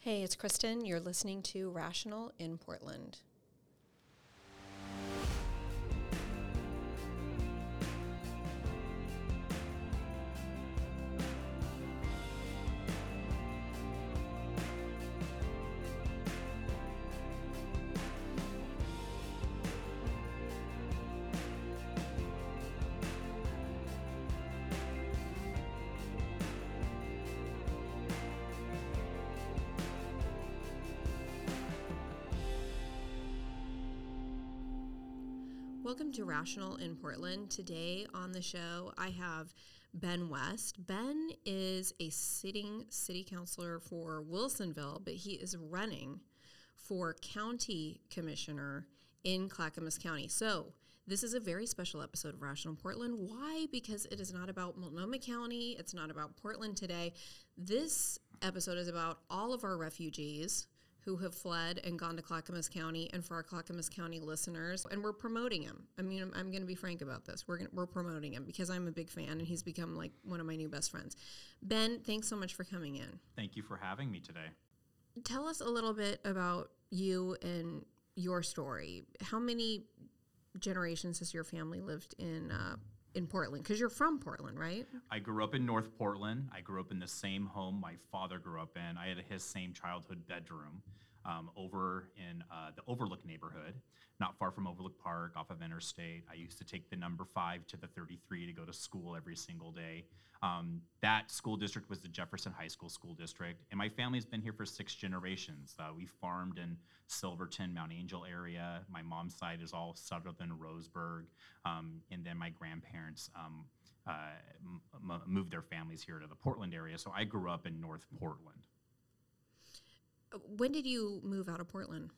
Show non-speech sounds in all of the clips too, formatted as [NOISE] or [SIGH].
Hey, it's Kristen. You're listening to Rational in Portland. To Rational in Portland. Today on the show, I have Ben West. Ben is a sitting city councilor for Wilsonville, but he is running for county commissioner in Clackamas County. So, this is a very special episode of Rational Portland. Why? Because it is not about Multnomah County, it's not about Portland today. This episode is about all of our refugees who have fled and gone to Clackamas County, and for our Clackamas County listeners, and we're promoting him. I mean, I'm, I'm going to be frank about this. We're gonna, we're promoting him because I'm a big fan, and he's become like one of my new best friends. Ben, thanks so much for coming in. Thank you for having me today. Tell us a little bit about you and your story. How many generations has your family lived in uh, in Portland? Because you're from Portland, right? I grew up in North Portland. I grew up in the same home my father grew up in. I had his same childhood bedroom um, over in uh, the Overlook neighborhood, not far from Overlook Park off of Interstate. I used to take the number five to the 33 to go to school every single day. Um, that school district was the Jefferson High School School District, and my family's been here for six generations. Uh, we farmed in Silverton, Mount Angel area. My mom's side is all southern Roseburg, um, and then my grandparents um, uh, m- moved their families here to the Portland area. So I grew up in North Portland. When did you move out of Portland?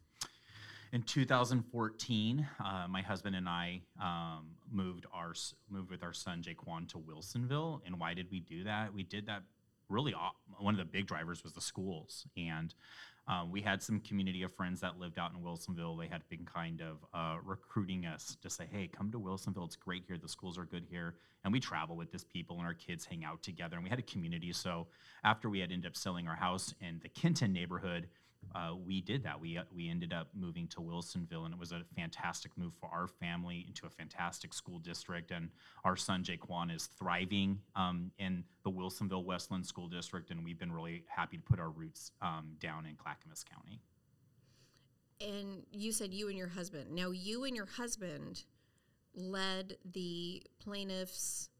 In 2014, uh, my husband and I um, moved our moved with our son Jaquan to Wilsonville. And why did we do that? We did that really. One of the big drivers was the schools, and um, we had some community of friends that lived out in Wilsonville. They had been kind of uh, recruiting us to say, "Hey, come to Wilsonville. It's great here. The schools are good here." And we travel with these people, and our kids hang out together. And we had a community. So after we had ended up selling our house in the Kenton neighborhood uh, we did that. We, uh, we ended up moving to Wilsonville, and it was a fantastic move for our family into a fantastic school district. And our son Jaquan is thriving um, in the Wilsonville West Linn School District, and we've been really happy to put our roots um, down in Clackamas County. And you said you and your husband. Now, you and your husband led the plaintiff's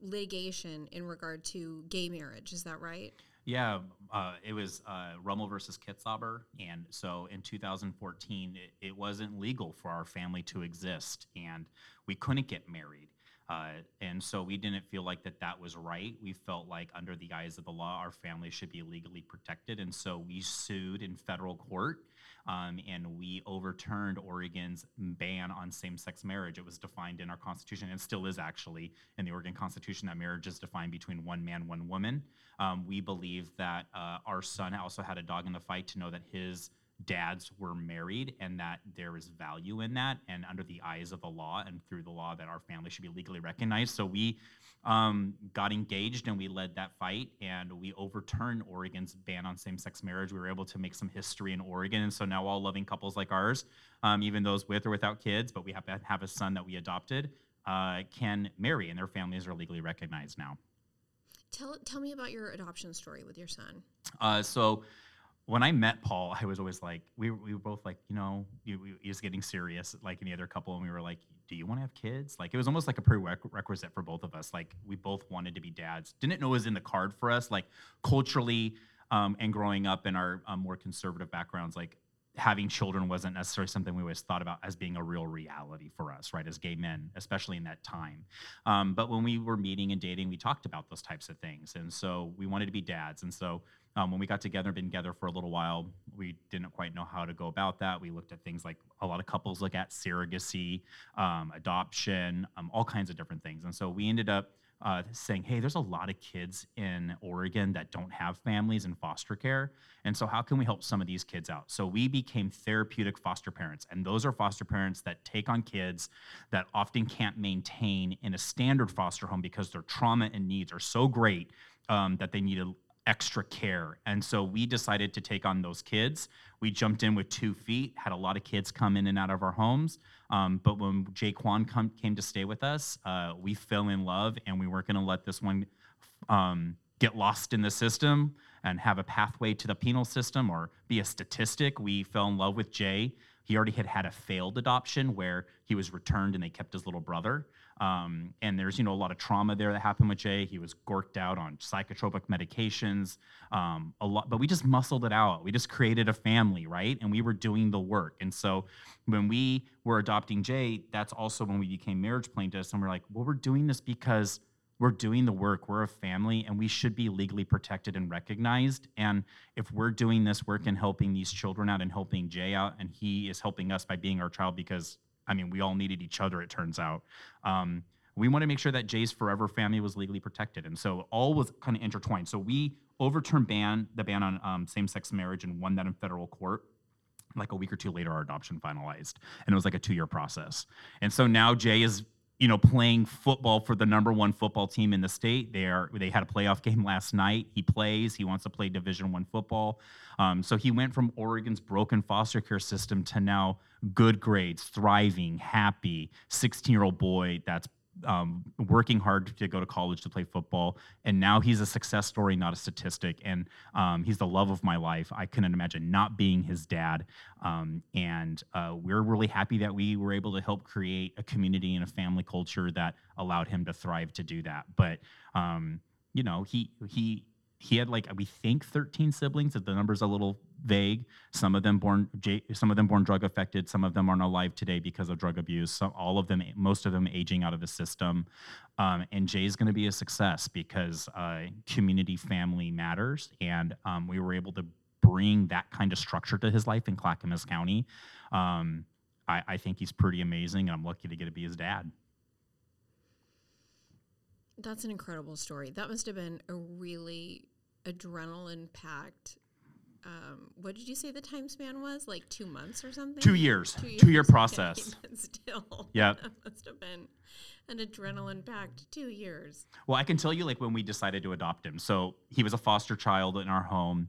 litigation in regard to gay marriage. Is that right? Yeah, uh, it was uh, Rummel versus Kitzhaber. And so in 2014, it, it, wasn't legal for our family to exist, and we couldn't get married. Uh, and so we didn't feel like that that was right. We felt like under the eyes of the law, our family should be legally protected. And so we sued in federal court um, and we overturned Oregon's ban on same sex marriage. It was defined in our Constitution and still is actually in the Oregon Constitution that marriage is defined between one man, one woman. Um, we believe that uh, our son also had a dog in the fight to know that his dads were married and that there is value in that and under the eyes of the law and through the law that our family should be legally recognized. So we um, got engaged and we led that fight and we overturned oregon's ban on same-sex marriage. We were able to make some history in oregon. And so now all loving couples like ours um, even those with or without kids but we have to have a son that we adopted uh, can marry and their families are legally recognized now. Tell, tell me about your adoption story with your son. Uh, so when I met Paul, I was always like, we, we were both like, you know, he, he was getting serious like any other couple. And we were like, do you want to have kids? Like, it was almost like a prerequisite for both of us. Like, we both wanted to be dads. Didn't know it was in the card for us, like, culturally um, and growing up in our um, more conservative backgrounds, like, having children wasn't necessarily something we always thought about as being a real reality for us, right, as gay men, especially in that time. Um, but when we were meeting and dating, we talked about those types of things. And so we wanted to be dads. And so um, when we got together, been together for a little while, we didn't quite know how to go about that. We looked at things like a lot of couples look at surrogacy, um, adoption, um, all kinds of different things. And so we ended up uh, saying, hey, there's a lot of kids in Oregon that don't have families in foster care. And so, how can we help some of these kids out? So, we became therapeutic foster parents. And those are foster parents that take on kids that often can't maintain in a standard foster home because their trauma and needs are so great um, that they need a extra care. And so we decided to take on those kids. We jumped in with two feet, had a lot of kids come in and out of our homes. Um, but when Jaquan come, came to stay with us, uh, we fell in love and we weren't going to let this one um, get lost in the system and have a pathway to the penal system or be a statistic. We fell in love with Jay. He already had had a failed adoption where he was returned and they kept his little brother. Um, and there's you know a lot of trauma there that happened with Jay. He was gorked out on psychotropic medications, um, a lot, but we just muscled it out. We just created a family, right? And we were doing the work. And so when we were adopting Jay, that's also when we became marriage plaintiffs, and we're like, well, we're doing this because we're doing the work. We're a family, and we should be legally protected and recognized. And if we're doing this work and helping these children out and helping Jay out, and he is helping us by being our child because I mean, we all needed each other, it turns out. Um, we want to make sure that Jay's forever family was legally protected. And so all was kind of intertwined. So we overturned ban the ban on um, same-sex marriage and won that in federal court. Like a week or two later, our adoption finalized, and it was like a two-year process. And so now Jay is you know, playing football for the number one football team in the state. They are they had a playoff [LAUGHS] game last night. He plays. He wants to play Division One football. Um, so he went from Oregon's broken foster care system to now good grades, thriving, happy, 16 year old boy that's um, working hard to go to college to play football, and now he's a success story, not a statistic. And um, he's the love of my life. I couldn't imagine not being his dad. Um, and uh, we're really happy that we were able to help create a community and a family culture that allowed him to thrive to do that. But um, you know, he he he had like we think 13 siblings. If the number's a little vague, some of them born some of them born drug affected. Some of them aren't alive today because of drug abuse. So all of them, most of them, aging out of the system. Um, and Jay's going to be a success because uh, community family matters, and um, we were able to bring that kind of structure to his life in Clackamas County. Um, I, I think he's pretty amazing, and I'm lucky to get to be his dad. That's an incredible story. That must have been a really adrenaline packed. Um, what did you say the time span was? Like two months or something? Two years. Two, years. two year process. [LAUGHS] Okay, still. [LAUGHS] Yeah. That must have been an adrenaline packed two years. Well, I can tell you, like, when we decided to adopt him. So he was a foster child in our home,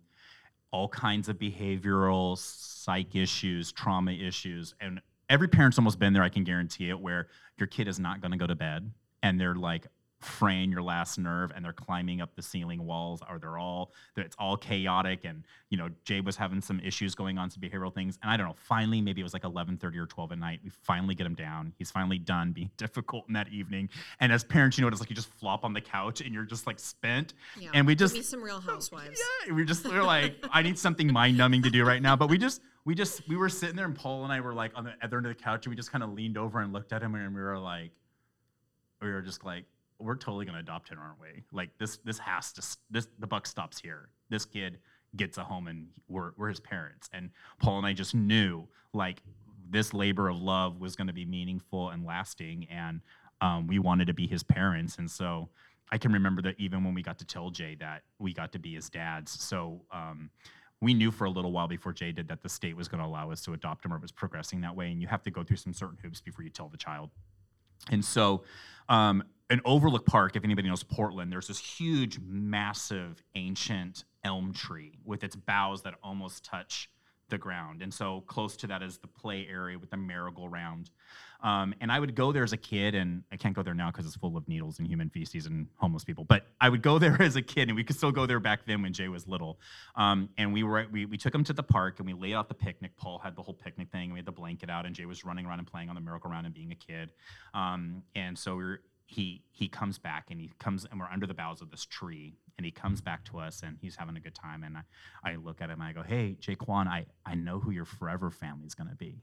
all kinds of behavioral, psych issues, trauma issues. And every parent's almost been there, I can guarantee it, where your kid is not going to go to bed and they're like fraying your last nerve and they're climbing up the ceiling walls or they're all it's all chaotic and you know jay was having some issues going on some behavioral things. And i don't know finally maybe it was like 11.30 or 12 at night we finally get him down. He's finally done being [LAUGHS] difficult in that evening. And as parents you know it's like you just flop on the couch and you're just like spent. Yeah. and we just some real housewives. [LAUGHS] Yeah we just we're [LAUGHS] like i need something mind numbing to do right now. But we just we just we were sitting there and paul and i were like on the other end of the couch and we just kind of leaned over and looked at him and we were like we were just like we're totally going to adopt him, aren't we? Like this, this has to, this, the buck stops here. This kid gets a home and we're, we're his parents. And Paul and I just knew like this labor of love was going to be meaningful and lasting. And um, we wanted to be his parents. And so I can remember that even when we got to tell Jay that we got to be his dads. So, um, we knew for a little while before Jay did that the state was going to allow us to adopt him or it was progressing that way. And you have to go through some certain hoops before you tell the child. And so um, an Overlook Park, if anybody knows Portland, there's this huge, massive, ancient elm tree with its boughs that almost touch the ground. And so close to that is the play area with the merry-go-round. Um, and I would go there as a kid, and I can't go there now because it's full of needles and human feces and homeless people. But I would go [LAUGHS] there as a kid, and we could still go there back then when Jay was little. Um, and we were we, we took him to the park, and we laid out the picnic. Paul had the whole picnic thing, and we had the blanket out, and Jay was running around and playing on the merry-go-round and being a kid. Um, and so we were he he comes back and he comes and we're under the boughs of this tree and he comes back to us and he's having a good time. And I, I look at him and I go, Hey, Jaquan, I, I know who your forever family is gonna be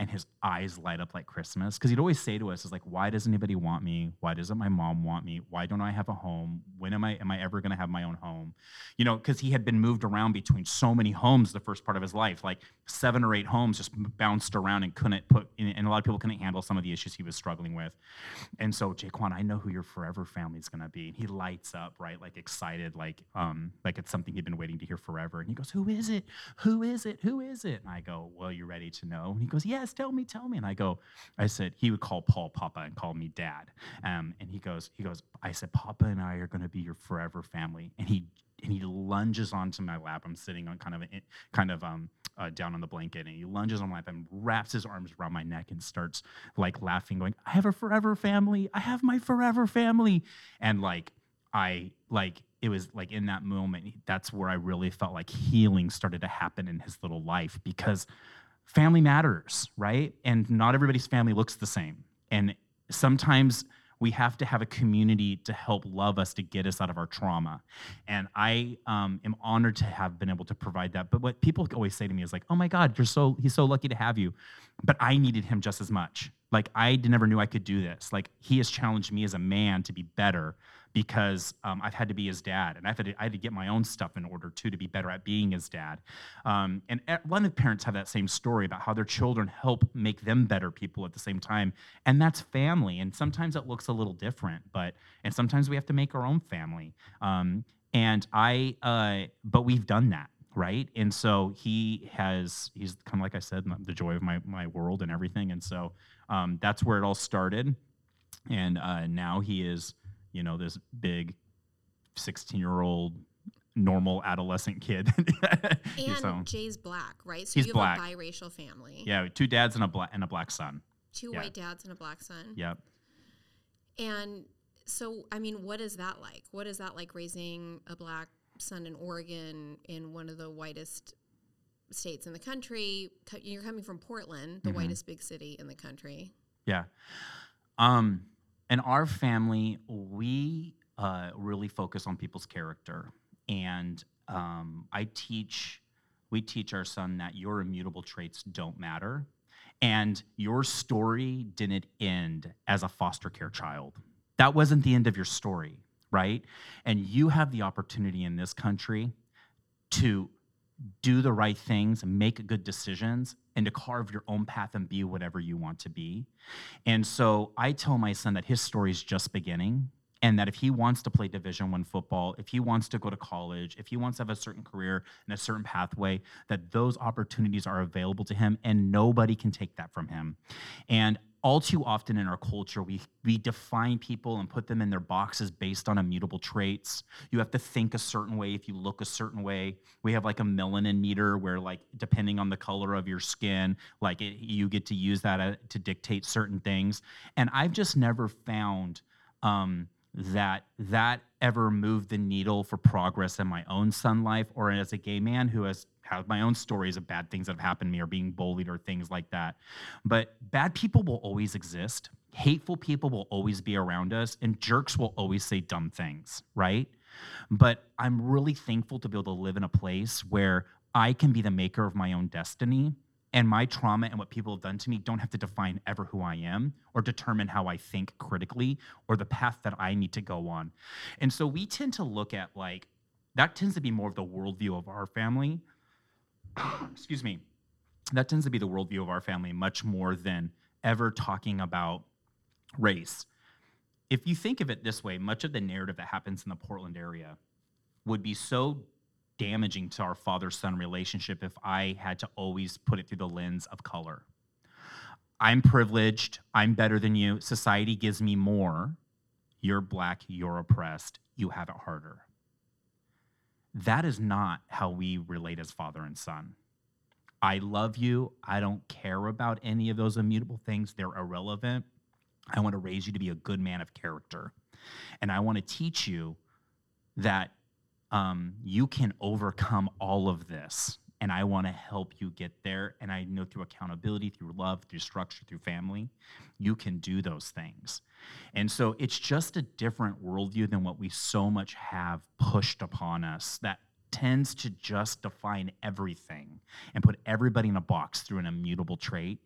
and his eyes light up like Christmas. Because he'd always say to us, "Is like, why does anybody want me? Why doesn't my mom want me? Why don't I have a home? When am I am I ever to have my own home?" You know, because he had been moved around between so many homes the first part of his life, like seven or eight homes, just bounced around and couldn't put. And a lot of people couldn't handle some of the issues he was struggling with. And so, Jaquan, I know who your forever family is to be. And he lights up, right, like excited, like um, like it's something he'd been waiting to hear forever. And he goes, "Who is it? Who is it? Who is it?" And I go, "Well, you ready to know?" And he goes, "Yes." Tell me, tell me. And I go, I said, he would call Paul Papa and call me dad. Um, and he goes, he goes, I said, Papa and I are going to be your forever family. And he and he lunges onto my lap. I'm sitting on kind of a, kind of um uh, down on the blanket, and he lunges on my lap and wraps his arms around my neck and starts like laughing, going, "I have a forever family. I have my forever family," and like I like it was like in that moment that's where I really felt like healing started to happen in his little life because family matters, right? And not everybody's family looks the same. And sometimes we have to have a community to help love us to get us out of our trauma. And I um, am honored to have been able to provide that. But what people always say to me is like, "Oh my God, you're so he's so lucky to have you," but I needed him just as much. Like I never knew I could do this. Like he has challenged me as a man to be better because um, I've had to be his dad, and I've had to, I had to get my own stuff in order too to be better at being his dad. Um, and a lot of parents have that same story about how their children help make them better people at the same time, and that's family. And sometimes it looks a little different, but and sometimes we have to make our own family. Um, and I, uh, but we've done that right and so he has he's kind of like i said the joy of my my world and everything and so um, that's where it all started and uh, now he is you know, this big 16 year old normal adolescent kid. [LAUGHS] and so, Jay's black, right? So he's you black. have a biracial family. Yeah, two dads and a black and a black son. Two yeah. white dads and a black son. Yep. And so, I mean, what is that like? What is that like raising a black son in Oregon in one of the whitest states in the country? You're coming from Portland, the mm-hmm. whitest big city in the country. Yeah. Um, in our family, we uh, really focus on people's character. And um, I teach, we teach our son that your immutable traits don't matter. And your story didn't end as a foster care child. That wasn't the end of your story, right? And you have the opportunity in this country to do the right things, make good decisions, and to carve your own path and be whatever you want to be. And so I tell my son that his story is just beginning and that if he wants to play division 1 football, if he wants to go to college, if he wants to have a certain career and a certain pathway, that those opportunities are available to him and nobody can take that from him. And all too often in our culture, we, we define people and put them in their boxes based on immutable traits. You have to think a certain way if you look a certain way. We have like a melanin meter where, like, depending on the color of your skin, like it, you get to use that uh, to dictate certain things. And I've just never found um, that that ever moved the needle for progress in my own son life or as a gay man who has had my own stories of bad things that have happened to me or being bullied or things like that. But bad people will always exist. Hateful people will always be around us, and jerks will always say dumb things, right? But I'm really thankful to be able to live in a place where I can be the maker of my own destiny and my trauma and what people have done to me don't have to define ever who I am or determine how I think critically or the path that I need to go on. And so we tend to look at like, that tends to be more of the worldview of our family. [COUGHS] Excuse me. That tends to be the worldview of our family much more than ever talking about race. If you think of it this way, much of the narrative that happens in the Portland area would be so damaging to our father son relationship if I had to always put it through the lens of color. I'm privileged. I'm better than you. Society gives me more. You're black. You're oppressed. You have it harder. That is not how we relate as father and son. I love you. I don't care about any of those immutable things, they're irrelevant. I want to raise you to be a good man of character. And I want to teach you that um, you can overcome all of this. And I want to help you get there. And I know through accountability, through love, through structure, through family, you can do those things. And so it's just a different worldview than what we so much have pushed upon us that tends to just define everything and put everybody in a box through an immutable trait.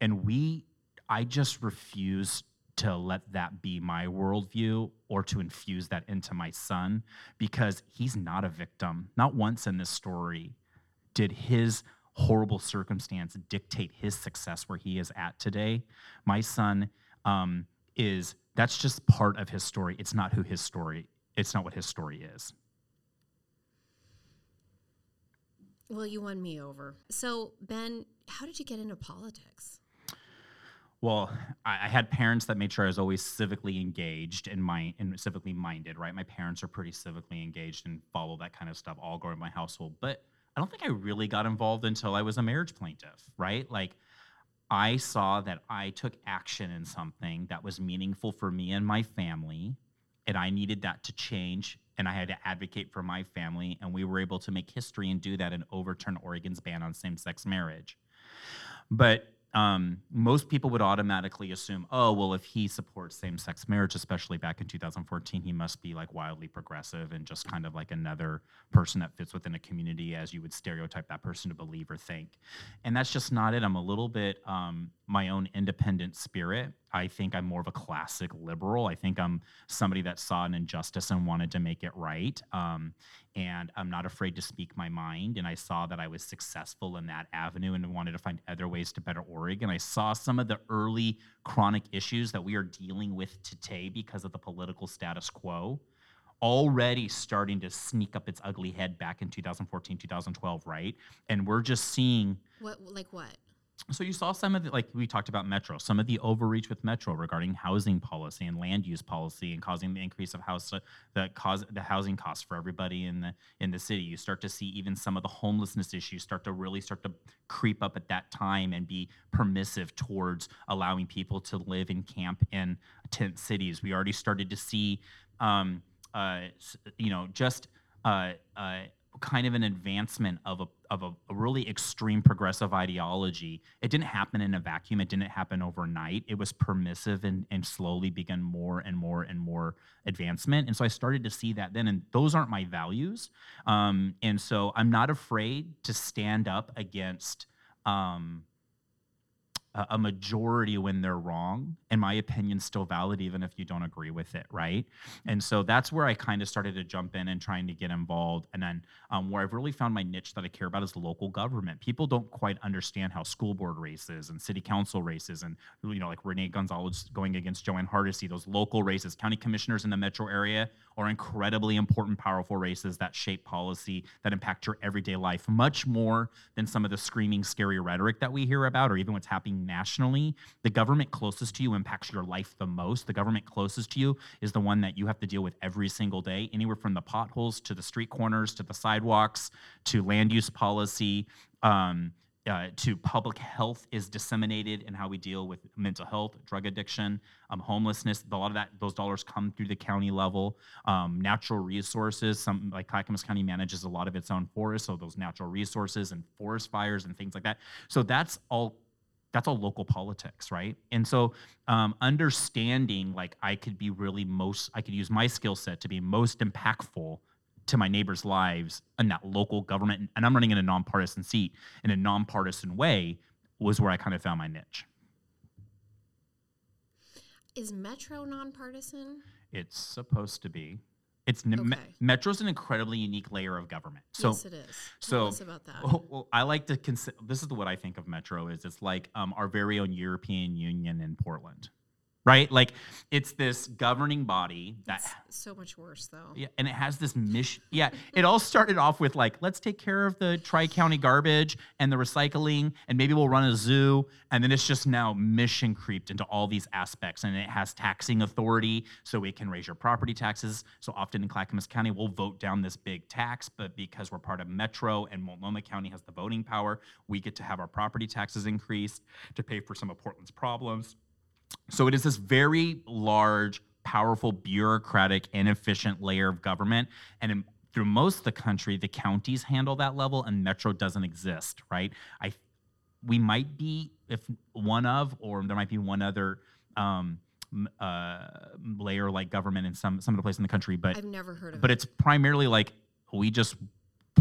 And we, I just refuse to let that be my worldview or to infuse that into my son because he's not a victim. Not once in this story did his horrible circumstance dictate his success where he is at today. My son um, is, that's just part of his story. It's not who his story, it's not what his story is. Well, you won me over. So, Ben, how did you get into politics? Well, I, I had parents that made sure I was always civically engaged and my and civically minded, right? My parents are pretty civically engaged and follow that kind of stuff all growing my household. But I don't think I really got involved until I was a marriage plaintiff, right? Like I saw that I took action in something that was meaningful for me and my family, and I needed that to change. And I had to advocate for my family, and we were able to make history and do that and overturn Oregon's ban on same sex marriage. But um, most people would automatically assume, oh, well, if he supports same sex marriage, especially back in 2014, he must be like wildly progressive and just kind of like another person that fits within a community as you would stereotype that person to believe or think. And that's just not it. I'm a little bit um, my own independent spirit. I think I'm more of a classic liberal. I think I'm somebody that saw an injustice and wanted to make it right. Um, and I'm not afraid to speak my mind. And I saw that I was successful in that avenue and wanted to find other ways to better Oregon. I saw some of the early chronic issues that we are dealing with today because of the political status quo already starting to sneak up its ugly head back in 2014 2012 right and we're just seeing What like what? So you saw some of the like we talked about metro some of the overreach with metro regarding housing policy and land use policy and causing the increase of house the cause the housing costs for everybody in the in the city. You start to see even some of the homelessness issues start to really start to creep up at that time and be permissive towards allowing people to live in camp in tent cities. We already started to see um, uh, you know just uh, uh, kind of an advancement of a of a, a really extreme progressive ideology. It didn't happen in a vacuum. It didn't happen overnight. It was permissive and, and slowly began more and more and more advancement. And so I started to see that then, and those aren't my values. Um, and so I'm not afraid to stand up against um, a a majority when they're wrong and my opinion's still valid even if you don't agree with it right? And so that's where i kind of started to jump in and trying to get involved. And then um, where i've really found my niche that i care about is local government. People don't quite understand how school board races and city council races and you know like rene gonzalez going against jo ann hardesty those local races. County commissioners in the metro area are incredibly important powerful races that shape policy that impact your everyday life much more than some of the screaming scary rhetoric that we hear about or even what's happening nationally. The government closest to you impacts your life the most the government closest to you is the one that you have to deal with every single day anywhere from the potholes to the street corners to the sidewalks to land use policy um, uh, to public health is disseminated and how we deal with mental health, drug addiction, um, homelessness. A lot of that, those dollars come through the county level. Um, natural resources, some like Clackamas County manages a lot of its own forests, so those natural resources and forest fires and things like that. So that's all. That's all local politics, right? And so, um, understanding like I could be really most, I could use my skill set to be most impactful to my neighbors' lives in that local government, and I'm running in a nonpartisan seat in a nonpartisan way, was where I kind of found my niche. Is Metro nonpartisan? It's supposed to be. It's n- Me- Metro's an incredibly unique layer of government. So, yes, it is. so- Tell us about that. well, well, I like to consider. This is what I think of Metro is. It's like um, our very own European Union in Portland, right? Like it's this governing body that It's so much worse though. Yeah, and it has this mission. Yeah, it all started off with like, let's take care of the tri county garbage and the recycling, and maybe we'll run a zoo. And then it's just now mission creeped into all these aspects. And it has taxing authority, so it can raise your property taxes. So often in Clackamas County, we'll vote down this big tax, but because we're part of Metro and Multnomah County has the voting power, we get to have our property taxes increased to pay for some of Portland's problems. So it is this very large, powerful, bureaucratic, inefficient layer of government. And in, through most of the country, the counties handle that level and Metro doesn't exist, right? I we might be if one of, or there might be one other um, uh, layer like government in some some of the places in the country, but I've never heard of it. but it. it's primarily like we just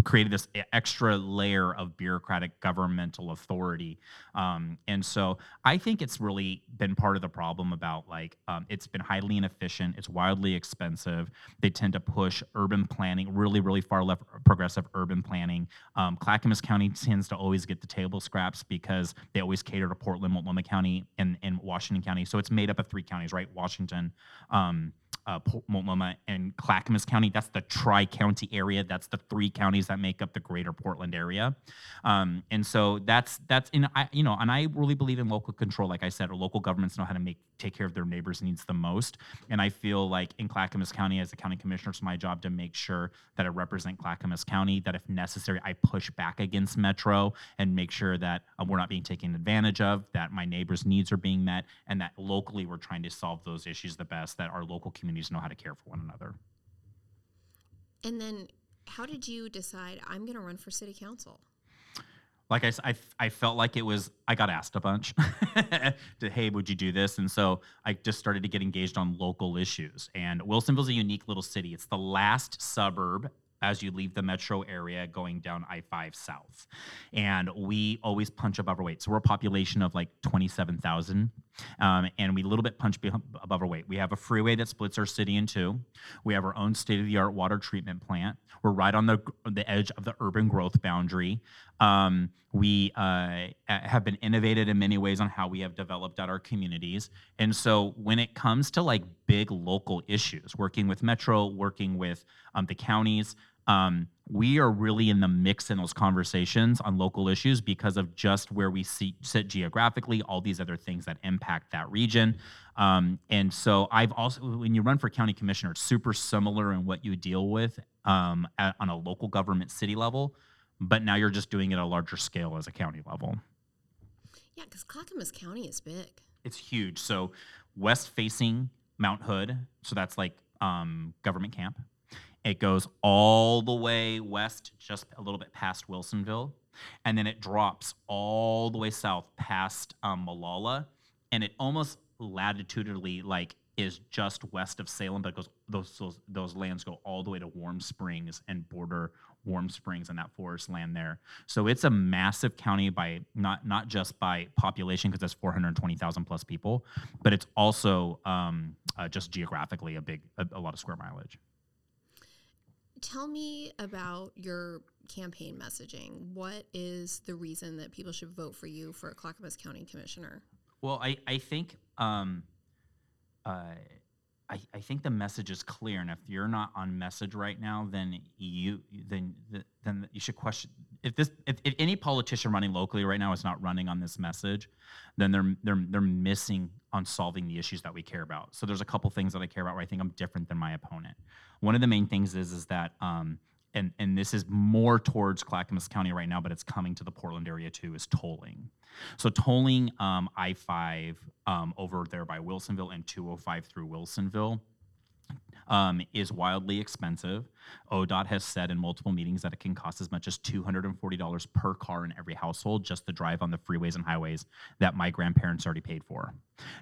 created this extra layer of bureaucratic governmental authority. Um, and so i think it's really been part of the problem about like um, it's been highly inefficient it's wildly expensive. They tend to push urban planning really really far left progressive urban planning. Um, clackamas county tends to always get the table scraps because they always cater to portland multnomah county and, and washington county. So it's made up of three counties right? Washington um, uh, Multnomah and Clackamas County. That's the tri-county area. That's the three counties that make up the greater Portland area. Um, and so that's that's in I you know, and I really believe in local control. Like I said, local governments know how to make take care of their neighbors' needs the most. And I feel like in Clackamas County, as a county commissioner, it's my job to make sure that I represent Clackamas County. That if necessary, I push back against Metro and make sure that uh, we're not being taken advantage of. That my neighbors' needs are being met, and that locally we're trying to solve those issues the best. That our local communities know how to care for one another. And then, how did you decide I'm going to run for city council? like I, I, I felt like it was i got asked a bunch [LAUGHS] to hey would you do this and so i just started to get engaged on local issues and wilsonville's a unique little city it's the last suburb as you leave the metro area going down I 5 south. And we always punch above our weight. So we're a population of like 27,000. Um, and we a little bit punch above our weight. We have a freeway that splits our city in two. We have our own state of the art water treatment plant. We're right on the, the edge of the urban growth boundary. Um, we uh, have been innovated in many ways on how we have developed out our communities. And so when it comes to like big local issues, working with Metro, working with um, the counties, um, we are really in the mix in those conversations on local issues because of just where we see, sit geographically, all these other things that impact that region. Um, and so I've also, when you run for county commissioner, it's super similar in what you deal with um, at, on a local government city level, but now you're just doing it at a larger scale as a county level. Yeah, because Clackamas County is big. It's huge. So west facing Mount Hood, so that's like um, government camp. It goes all the way west, just a little bit past Wilsonville, and then it drops all the way south past um, Molalla, and it almost latitudinally like is just west of Salem, but goes those, those those lands go all the way to Warm Springs and border Warm Springs and that forest land there. So it's a massive county by not not just by population because that's 420,000 plus people, but it's also um, uh, just geographically a big a, a lot of square mileage. Tell me about your campaign messaging. What is the reason that people should vote for you for a Clackamas County Commissioner? Well, I, I think um, uh, I, I think the message is clear, and if you're not on message right now, then you then then you should question if this if, if any politician running locally right now is not running on this message, then they're they're they're missing on solving the issues that we care about. So there's a couple things that I care about where I think I'm different than my opponent. One of the main things is is that um, and and this is more towards Clackamas County right now, but it's coming to the Portland area too, is tolling. So tolling um, I-5 um, over there by Wilsonville and 205 through Wilsonville um, is wildly expensive. ODOT has said in multiple meetings that it can cost as much as $240 per car in every household just to drive on the freeways and highways that my grandparents already paid for.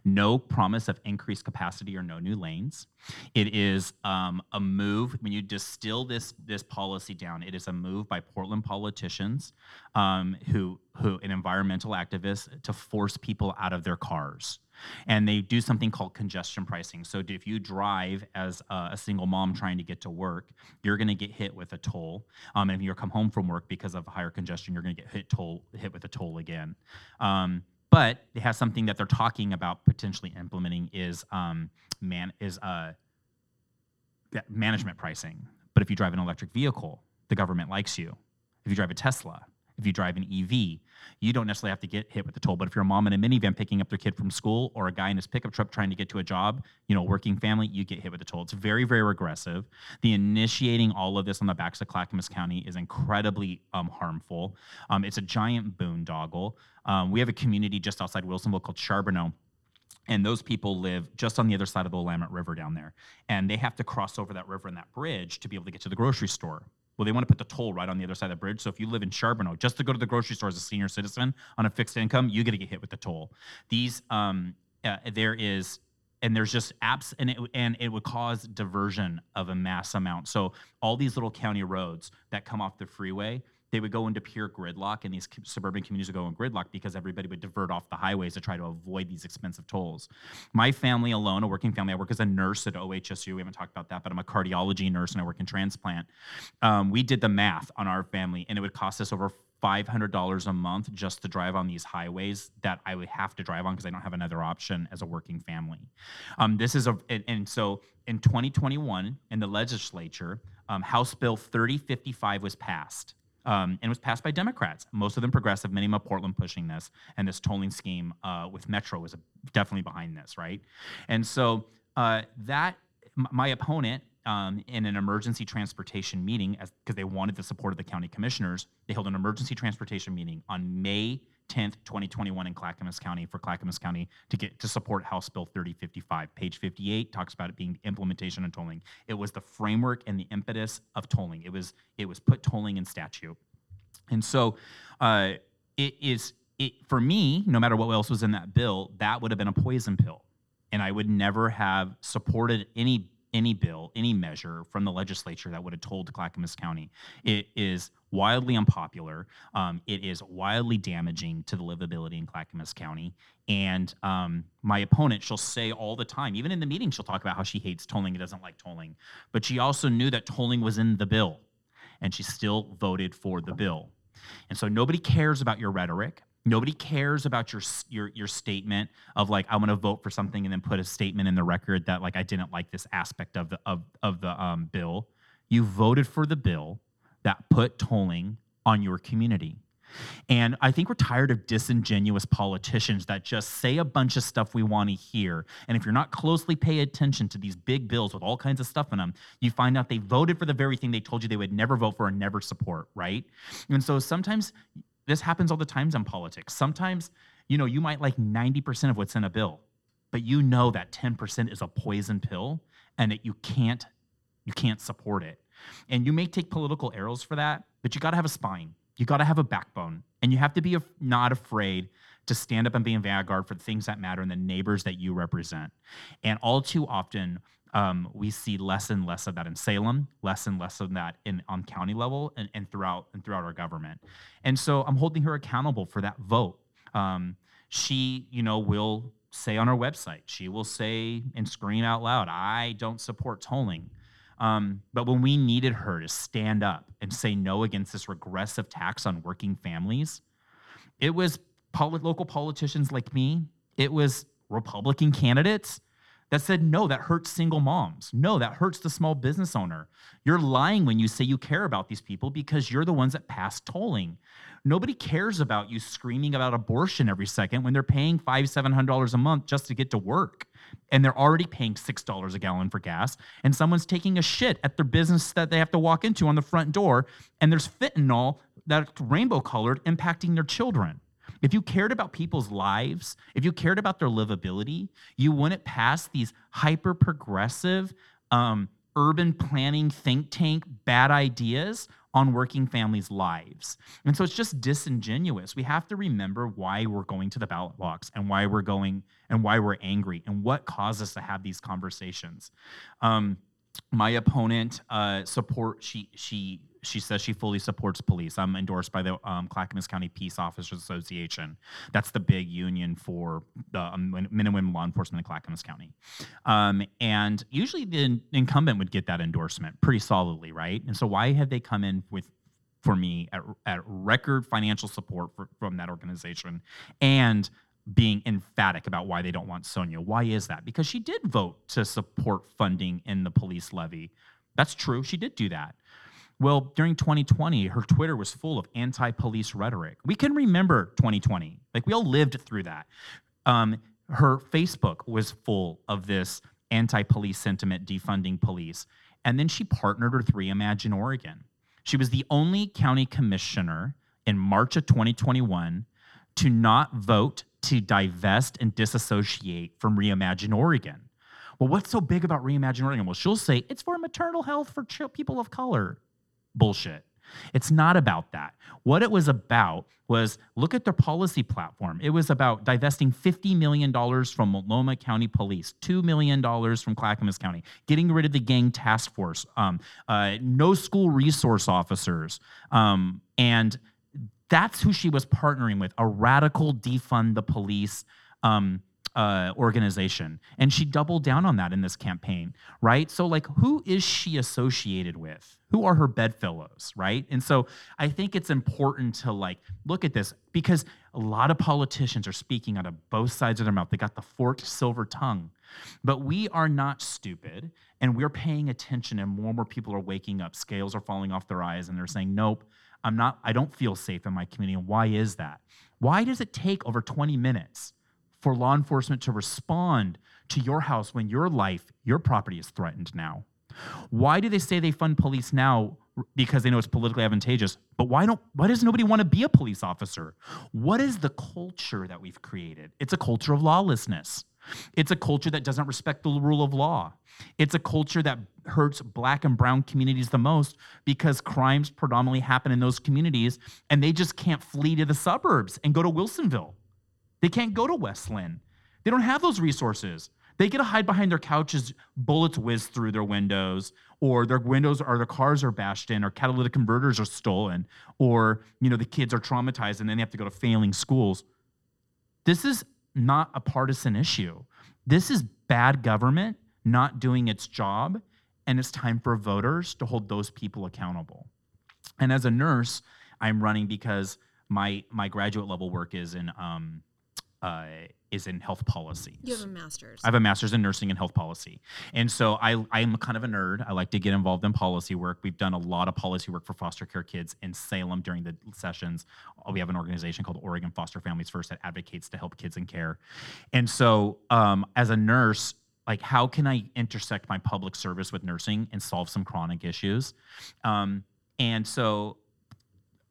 No promise of increased capacity or no new lanes. It is um, a move, when you distill this, this policy down, it is a move by Portland politicians um, who, who, and environmental activists to force people out of their cars and they do something called congestion pricing. So if you drive as a single mom trying to get to work, you're going to get hit with a toll. Um, and if you come home from work because of higher congestion, you're going to get hit toll hit with a toll again. Um, but it has something that they're talking about potentially implementing is um, man is uh, management pricing. But if you drive an electric vehicle, the government likes you. If you drive a Tesla, if you drive an EV, you don't necessarily have to get hit with the toll. But if you're a mom in a minivan picking up their kid from school or a guy in his pickup truck trying to get to a job, you know, working family, you get hit with the toll. It's very, very regressive. The initiating all of this on the backs of Clackamas County is incredibly um, harmful. Um, it's a giant boondoggle. Um, we have a community just outside Wilsonville called Charbonneau and those people live just on the other side of the Willamette River down there. And they have to cross over that river and that bridge to be able to get to the grocery store. Well, they want to put the toll right on the other side of the bridge. So if you live in Charbonneau, just to go to the grocery store as a senior citizen on a fixed income, you get to get hit with the toll. These, um, uh, there is, and there's just apps, and it and it would cause diversion of a mass amount. So all these little county roads that come off the freeway, they would go into pure gridlock and these suburban communities would go in gridlock because everybody would divert off the highways to try to avoid these expensive tolls. My family alone, a working family, I work as a nurse at OHSU. We haven't talked about that, but I'm a cardiology nurse and I work in transplant. Um, we did the math on our family and it would cost us over $500 a month just to drive on these highways that I would have to drive on because I don't have another option as a working family. Um, this is a, and, and, so in 2021 in the legislature, um, House Bill 3055 was passed. Um, and was passed by Democrats, most of them progressive, many of Portland pushing this, and this tolling scheme uh, with Metro was definitely behind this, right? And so uh, that my opponent um, in an emergency transportation meeting because they wanted the support of the county commissioners. They held an emergency transportation meeting on May 10th, 2021 in Clackamas County for Clackamas County to get to support House Bill 3055. Page 58 talks about it being implementation of tolling. It was the framework and the impetus of tolling. It was it was put tolling in statute. And so uh, it is it for me, no matter what else was in that bill, that would have been a poison pill. And I would never have supported any any bill, any measure from the legislature that would have told Clackamas County. It is wildly unpopular. Um, it is wildly damaging to the livability in Clackamas County. And um, my opponent, she'll say all the time, even in the meeting, she'll talk about how she hates tolling and doesn't like tolling. But she also knew that tolling was in the bill, and she still voted for the bill. And so nobody cares about your rhetoric. Nobody cares about your your your statement of like I'm going to vote for something and then put a statement in the record that like I didn't like this aspect of the of of the um, bill. You voted for the bill that put tolling on your community. And I think we're tired of disingenuous politicians that just say a bunch of stuff we want to hear. And if you're not closely paying attention to these big bills with all kinds of stuff in them, you find out they voted for the very thing they told you they would never vote for and never support, right? And so sometimes this happens all the times in politics. Sometimes, you know, you might like 90% of what's in a bill, but you know that 10% is a poison pill and that you can't you can't support it. And you may take political arrows for that, but you got to have a spine. You got to have a backbone. And you have to be not afraid to stand up and be in vanguard for the things that matter and the neighbors that you represent. And all too often, um, we see less and less of that in Salem, less and less of that in on county level and, and throughout and throughout our government. And so I'm holding her accountable for that vote. Um, she, you know, will say on her website, she will say and scream out loud, "I don't support tolling." Um, but when we needed her to stand up and say no against this regressive tax on working families, it was local politicians like me. It was Republican candidates that said, no, that hurts single moms. No, that hurts the small business owner. You're lying when you say you care about these people because you're the ones that pass tolling. Nobody cares about you screaming about abortion every second when they're paying five, seven hundred dollars a month just to get to work. And they're already paying six dollars a gallon for gas, and someone's taking a shit at their business that they have to walk into on the front door, and there's fentanyl that's rainbow colored impacting their children. If you cared about people's lives, if you cared about their livability, you wouldn't pass these hyper progressive, um, urban planning think tank bad ideas on working families' lives. And so it's just disingenuous. We have to remember why we're going to the ballot box and why we're going and why we're angry and what caused us to have these conversations. Um, my opponent uh, support she she she says she fully supports police. I'm endorsed by the um, Clackamas County Peace Officers Association. That's the big union for the um, men and women law enforcement in Clackamas County. Um, and usually the incumbent would get that endorsement pretty solidly, right? And so why have they come in with for me at, at record financial support for, from that organization and being emphatic about why they don't want Sonya. Why is that? Because she did vote to support funding in the police levy. That's true. She did do that. Well, during 2020, her Twitter was full of anti police rhetoric. We can remember 2020. Like, we all lived through that. Um, her Facebook was full of this anti police sentiment, defunding police. And then she partnered with Reimagine Oregon. She was the only county commissioner in March of 2021 to not vote to divest and disassociate from Reimagine Oregon. Well, what's so big about Reimagine Oregon? Well, she'll say it's for maternal health for people of color bullshit. It's not about that. What it was about was look at their policy platform. It was about divesting $50 million from Multnomah County Police, $2 million from Clackamas County, getting rid of the gang task force, um, uh, no school resource officers. Um, and that's who she was partnering with a radical defund the police um, uh, organization. And she doubled down on that in this campaign, right? So, like, who is she associated with? Who are her bedfellows, right? And so I think it's important to like look at this because a lot of politicians are speaking out of both sides of their mouth. They got the forked silver tongue. But we are not stupid and we're paying attention, and more and more people are waking up. Scales are falling off their eyes and they're saying, Nope, I'm not, I don't feel safe in my community. And why is that? Why does it take over 20 minutes for law enforcement to respond to your house when your life, your property is threatened now? Why do they say they fund police now because they know it's politically advantageous? But why don't why does nobody want to be a police officer? What is the culture that we've created? It's a culture of lawlessness. It's a culture that doesn't respect the rule of law. It's a culture that hurts black and brown communities the most because crimes predominantly happen in those communities and they just can't flee to the suburbs and go to Wilsonville. They can't go to West Linn. They don't have those resources. They get to hide behind their couches, bullets whiz through their windows, or their windows or their cars are bashed in, or catalytic converters are stolen, or you know the kids are traumatized and then they have to go to failing schools. This is not a partisan issue. This is bad government not doing its job, and it's time for voters to hold those people accountable. And as a nurse, I'm running because my my graduate level work is in um, uh, is in health policy. You have a master's. I have a master's in nursing and health policy. And so I, I'm kind of a nerd. I like to get involved in policy work. We've done a lot of policy work for foster care kids in Salem during the sessions. We have an organization called Oregon Foster Families First that advocates to help kids in care. And so um, as a nurse, like how can I intersect my public service with nursing and solve some chronic issues? Um, and so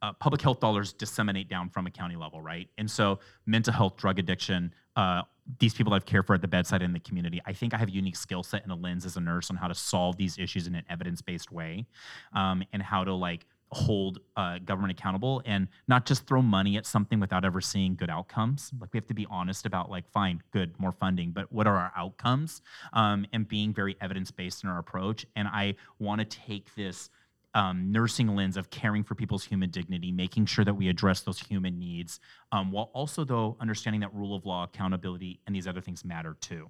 uh, public health dollars disseminate down from a county level, right? And so mental health, drug addiction, uh, these people I've cared for at the bedside in the community, I think I have a unique skill set and a lens as a nurse on how to solve these issues in an evidence-based way, um, and how to like hold uh, government accountable and not just throw money at something without ever seeing good outcomes. Like we have to be honest about like, fine, good, more funding, but what are our outcomes? Um, and being very evidence-based in our approach. And I want to take this um, nursing lens of caring for people's human dignity, making sure that we address those human needs, um, while also though understanding that rule of law, accountability, and these other things matter too.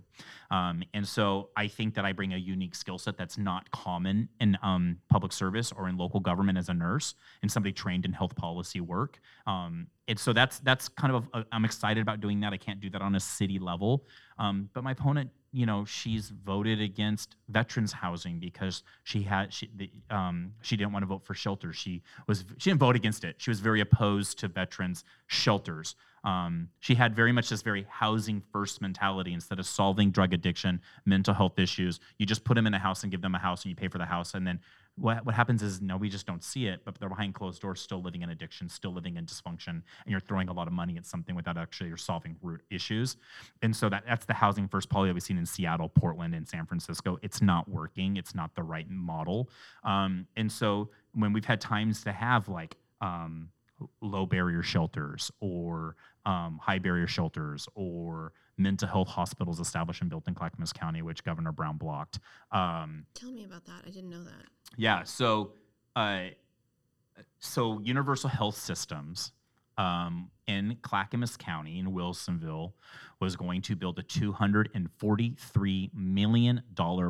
Um, and so I think that I bring a unique skill set that's not common in um, public service or in local government as a nurse and somebody trained in health policy work. Um, and so that's that's kind of i am excited about doing that. I can't do that on a city level, um, but my opponent you know she's voted against veterans housing because she had she the, um, she didn't want to vote for shelters. She was she didn't vote against it. She was very opposed to veterans shelters. Um, she had very much this very housing first mentality instead of solving drug addiction, mental health issues. You just put them in a house and give them a house and you pay for the house and then what, what happens is no, we just don't see it, but they're behind closed doors, still living in addiction, still living in dysfunction, and you're throwing a lot of money at something without actually you're solving root issues. And so that, that's the housing first policy we've seen in Seattle, Portland, and San Francisco. It's not working. It's not the right model. Um, and so when we've had times to have like um, low barrier shelters or um, high barrier shelters or mental health hospitals established and built in Clackamas County, which Governor Brown blocked. Um, Tell me about that. I didn't know that. Yeah. So, uh, so Universal Health Systems um, in Clackamas County in Wilsonville was going to build a $243 million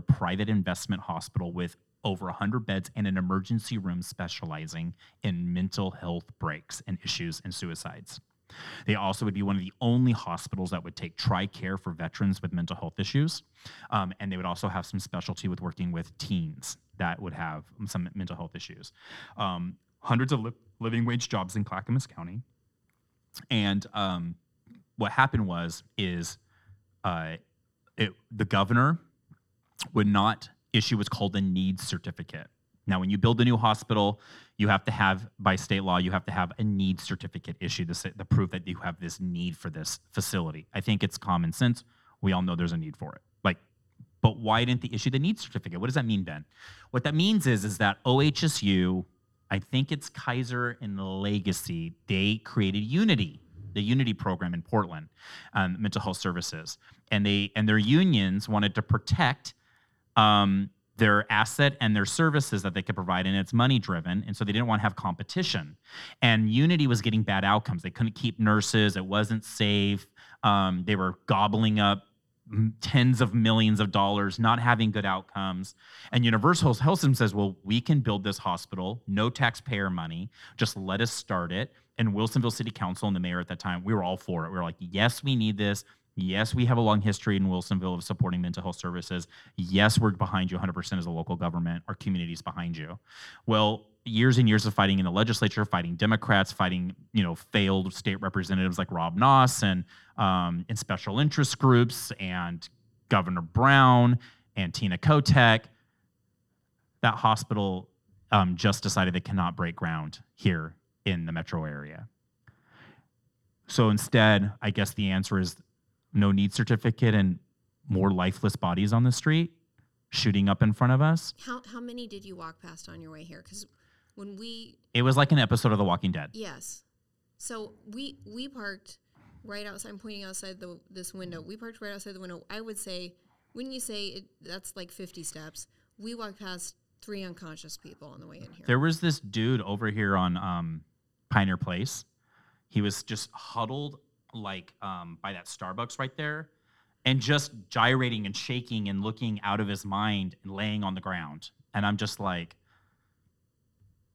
private investment hospital with over 100 beds and an emergency room specializing in mental health breaks and issues and suicides. They also would be one of the only hospitals that would take TRICARE for veterans with mental health issues. Um, and they would also have some specialty with working with teens that would have some mental health issues. Um, hundreds of li- living wage jobs in Clackamas County. And um, what happened was, is uh, it, the governor would not issue what's called a needs certificate. Now, when you build a new hospital, you have to have, by state law, you have to have a need certificate issued to, the proof that you have this need for this facility. I think it's common sense. We all know there's a need for it. Like, but why didn't they issue the need certificate? What does that mean, Ben? What that means is, is that OHSU, I think it's Kaiser and Legacy, they created Unity, the Unity program in Portland, um, mental health services, and they and their unions wanted to protect um, their asset and their services that they could provide and it's money driven and so they didn't want to have competition and unity was getting bad outcomes they couldn't keep nurses it wasn't safe Um, they were gobbling up tens of millions of dollars, not having good outcomes. And Universal Health System says, well, we can build this hospital, no taxpayer money, just let us start it. And Wilsonville City Council and the mayor at that time, we were all for it. We were like, yes, we need this. Yes, we have a long history in Wilsonville of supporting mental health services. Yes, we're behind you 100% as a local government. Our community's behind you. Well, years and years of fighting in the legislature, fighting Democrats, fighting you know failed state representatives like Rob Nosse and um, and special interest groups and Governor Brown and Tina Kotek. That hospital um, just decided they cannot break ground here in the metro area. So instead, I guess the answer is no need certificate and more lifeless bodies on the street shooting up in front of us. How how many did you walk past on your way here? Because when we It was like an episode of The Walking Dead. yes, so we we parked right outside. I'm pointing outside the this window. We parked right outside the window. I would say, wouldn't you say it, that's like 50 steps? We walked past three unconscious people on the way in here. There was this dude over here on um, Pioneer Place. He was just huddled like um, by that Starbucks right there, and just gyrating and shaking and looking out of his mind and laying on the ground. And I'm just like,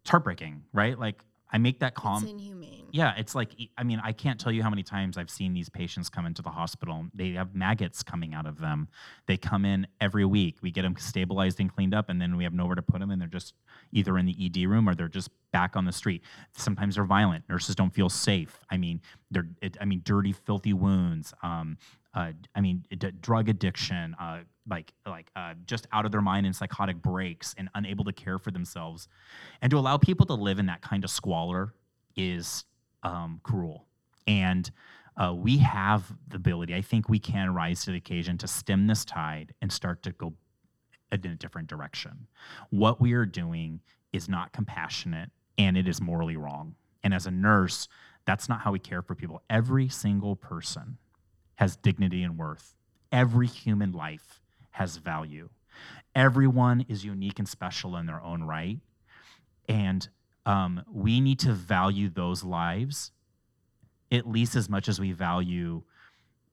it's heartbreaking, right? Like I make that calm. it's inhumane. Yeah, it's like I mean, I can't tell you how many times I've seen these patients come into the hospital. They have maggots coming out of them. They come in every week. We get them stabilized and cleaned up, and then we have nowhere to put them, and they're just either in the ED room or they're just back on the street. Sometimes they're violent. Nurses don't feel safe. I mean, they're it, I mean, dirty, filthy wounds. Um, uh, I mean, d- drug addiction, uh, like like uh, just out of their mind and psychotic breaks, and unable to care for themselves, and to allow people to live in that kind of squalor is um, cruel. And uh, we have the ability. I think we can rise to the occasion to stem this tide and start to go in a different direction. What we are doing is not compassionate, and it is morally wrong. And as a nurse, that's not how we care for people. Every single person has dignity and worth. Every human life has value. Everyone is unique and special in their own right. And um, we need to value those lives at least as much as we value.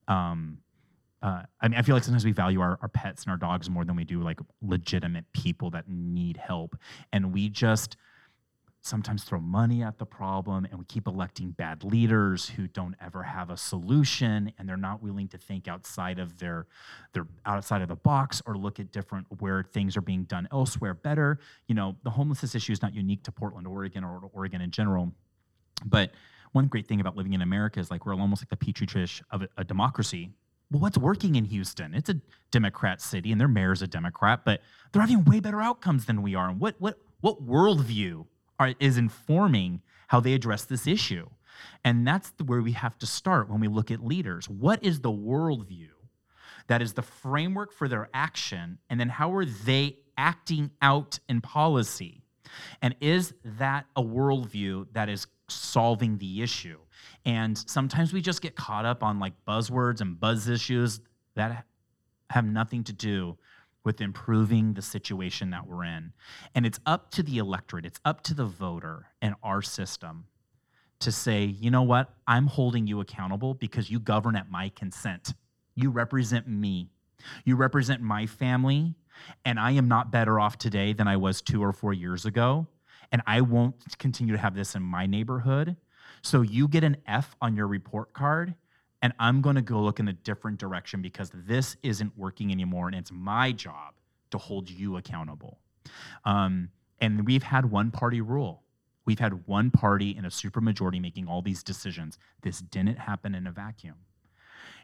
Um, uh, I mean, I feel like sometimes we value our, our pets and our dogs more than we do like legitimate people that need help. And we just, sometimes throw money at the problem and we keep electing bad leaders who don't ever have a solution and they're not willing to think outside of their their outside of the box or look at different where things are being done elsewhere better. You know the homelessness issue is not unique to portland oregon or oregon in general. But one great thing about living in america is like we're almost like the petri dish of a, a democracy well, what's working in Houston? It's a Democrat city, and their mayor's a Democrat, but they're having way better outcomes than we are. And what what what worldview are, is informing how they address this issue. And that's where we have to start when we look at leaders. What is the worldview that is the framework for their action? And then how are they acting out in policy? And is that a worldview that is solving the issue? And sometimes we just get caught up on like buzzwords and buzz issues that have nothing to do with improving the situation that we're in. And it's up to the electorate, it's up to the voter and our system to say, you know what, I'm holding you accountable because you govern at my consent. You represent me, you represent my family, and I am not better off today than I was two or four years ago. And I won't continue to have this in my neighborhood. So you get an F on your report card and I'm going to go look in a different direction because this isn't working anymore, and it's my job to hold you accountable. Um, and we've had one party rule. We've had one party in a supermajority making all these decisions. This didn't happen in a vacuum.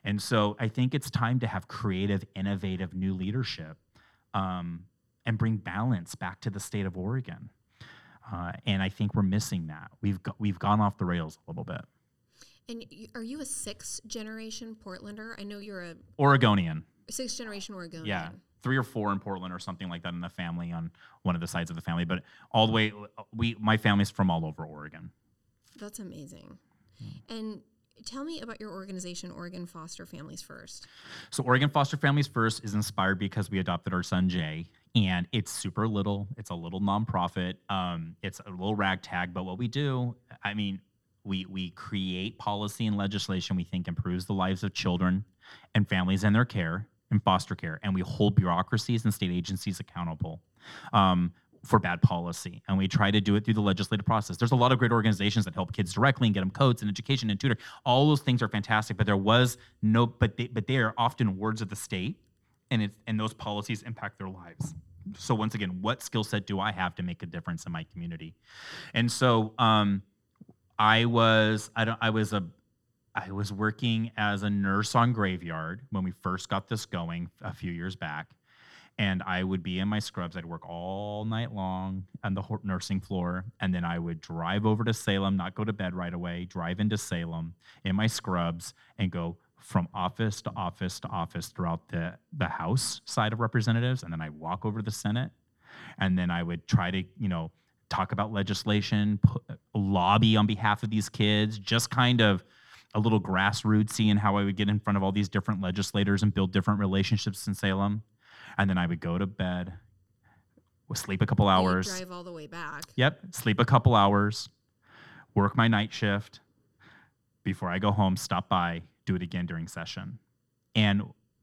And so I think it's time to have creative, innovative new leadership um, and bring balance back to the state of Oregon. Uh, and I think we're missing that. We've, go- we've gone off the rails a little bit. And are you a sixth generation Portlander? I know you're a Oregonian. sixth generation Oregonian. Yeah, three or four in Portland or something like that in the family on one of the sides of the family. But all the way, we my family's from all over Oregon. That's amazing. Hmm. And tell me about your organization, Oregon Foster Families First. So Oregon Foster Families First is inspired because we adopted our son Jay, and it's super little. It's a little nonprofit. Um, it's a little ragtag, but what we do, I mean, we we create policy and legislation we think improves the lives of children and families and their care and foster care, and we hold bureaucracies and state agencies accountable. Um, for bad policy. And we try to do it through the legislative process. There's a lot of great organizations that help kids directly and get them coats and education and tutor. All those things are fantastic, but there was no, but they, but they are often words of the state and it's, and those policies impact their lives. So once again, what skill set do I have to make a difference in my community? And so um, I was, I don't, I was a, I was working as a nurse on graveyard when we first got this going a few years back and I would be in my scrubs. I'd work all night long on the nursing floor, and then I would drive over to Salem, not go to bed right away, drive into Salem in my scrubs, and go from office to office to office throughout the the House side of representatives, and then I walk over to the Senate, and then I would try to you know talk about legislation, put, lobby on behalf of these kids, just kind of a little grassroots seeing how I would get in front of all these different legislators and build different relationships in Salem and then I would go to bed, sleep a couple hours. drive all the way back. Yep, sleep a couple hours, work my night shift. Before I go home, stop by, do it again during session. And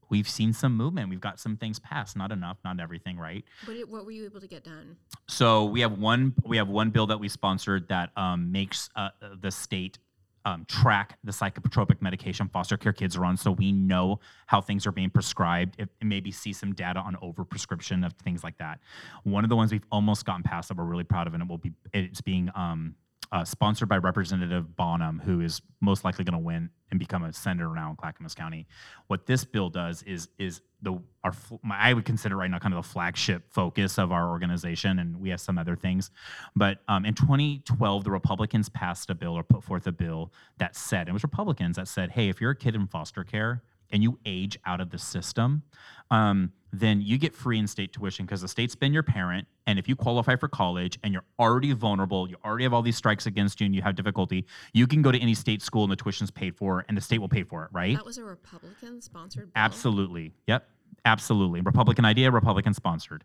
we've seen some movement. We've got some things passed, not enough, not everything, right? But what were you able to get done? So we have one we have one bill that we sponsored that um, makes uh, the state um, track the psychotropic medication foster care kids are on so we know how things are being prescribed if, maybe see some data on overprescription of things like that one of the ones we've almost gotten past that we're really proud of and it will be it's being um, uh, sponsored by Representative Bonham, who is most likely going to win and become a senator now in Clackamas County. What this bill does is is the our I would consider right now kind of the flagship focus of our organization, and we have some other things. But um, in 2012, the Republicans passed a bill or put forth a bill that said it was Republicans that said, "Hey, if you're a kid in foster care and you age out of the system, um, then you get free in-state tuition because the state's been your parent. And if you qualify for college and you're already vulnerable, you already have all these strikes against you and you have difficulty, you can go to any state school and the tuition's paid for and the state will pay for it, right? That was a Republican sponsored Absolutely. Yep. Absolutely. Republican idea, Republican sponsored.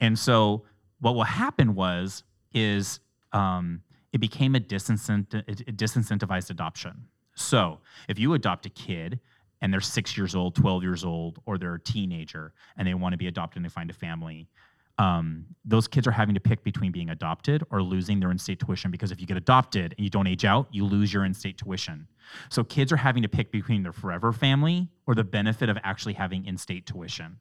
And so what will happen was, is um, it became a, disincent- a disincentivized adoption. So if you adopt a kid, and they're six years old, 12 years old, or they're a teenager and they want to be adopted and they find a family, um, those kids are having to pick between being adopted or losing their in-state tuition because if you get adopted and you don't age out, you lose your in-state tuition. So kids are having to pick between their forever family or the benefit of actually having in-state tuition.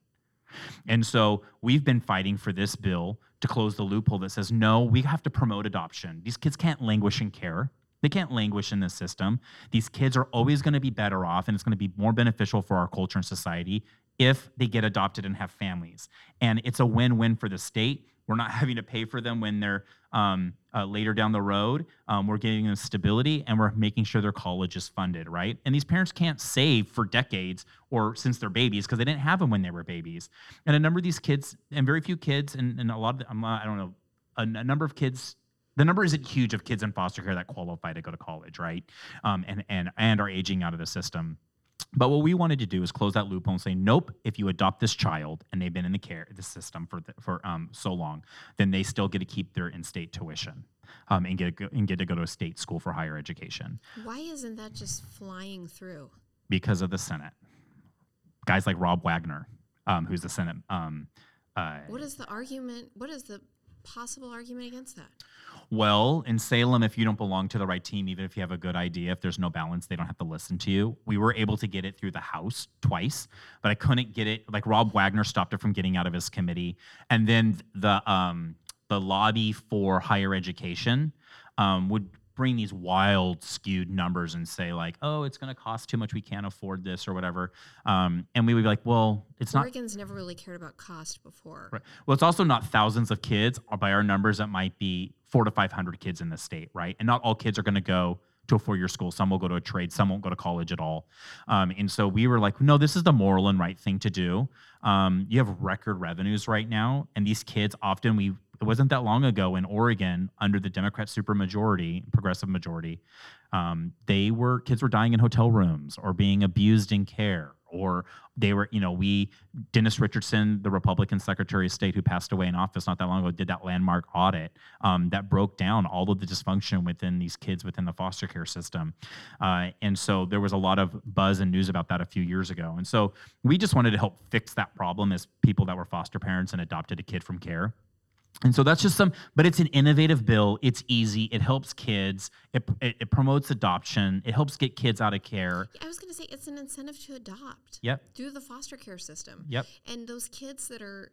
And so we've been fighting for this bill to close the loophole that says no, we have to promote adoption. These kids can't languish in care. They can't languish in this system. These kids are always going to be better off, and it's going to be more beneficial for our culture and society if they get adopted and have families. And it's a win win for the state. We're not [LAUGHS] having to pay for them when they're um, uh, later down the road. Um, we're giving them stability and we're making sure their college is funded, right? And these parents can't save for decades or since they're babies because they didn't have them when they were babies. And a number of these kids, and very few kids, and, and a lot of, them, I don't know, a, a number of kids the number isn't huge of kids in foster care that qualify to go to college, right? Um, and and and are aging out of the system. But what we wanted to do is close that loophole and say, nope. If you adopt this child and they've been in the care the system for the, for um, so long, then they still get to keep their in-state tuition um, and get and get to go to a state school for higher education. Why isn't that just flying through? Because of the Senate, guys like Rob Wagner, um, who's the Senate. Um, uh, what is the argument? What is the possible argument against that? Well, in Salem, if you don't belong to the right team, even if you have a good idea, if there's no balance, they don't have to listen to you. We were able to get it through the House twice, but I couldn't get it. Like Rob Wagner stopped it from getting out of his committee, and then the um, the lobby for higher education um, would bring these wild skewed numbers and say like oh it's going to cost too much we can't afford this or whatever. Um, and we would be like well it's not oregon's never really cared about cost before. Right. well it's also not thousands of kids by our numbers that might be four to five hundred kids in the state right? And not all kids are going to go to a four-year school. Some will go to a trade some won't go to college at all. Um, and so we were like no this is the moral and right thing to do. Um, you have record revenues right now and these kids often we it wasn't that long ago in Oregon under the Democrat supermajority, progressive majority, um, they were kids were dying in hotel rooms or being abused in care or they were, you know, we Dennis Richardson, the Republican Secretary of State who passed away in office not that long ago, did that landmark audit um, that broke down all of the dysfunction within these kids within the foster care system, uh, and so there was a lot of buzz and news about that a few years ago, and so we just wanted to help fix that problem as people that were foster parents and adopted a kid from care. And so that's just some, but it's an innovative bill. It's easy. It helps kids. It, it, it promotes adoption. It helps get kids out of care. I was going to say it's an incentive to adopt Yep. through the foster care system. Yep. And those kids that are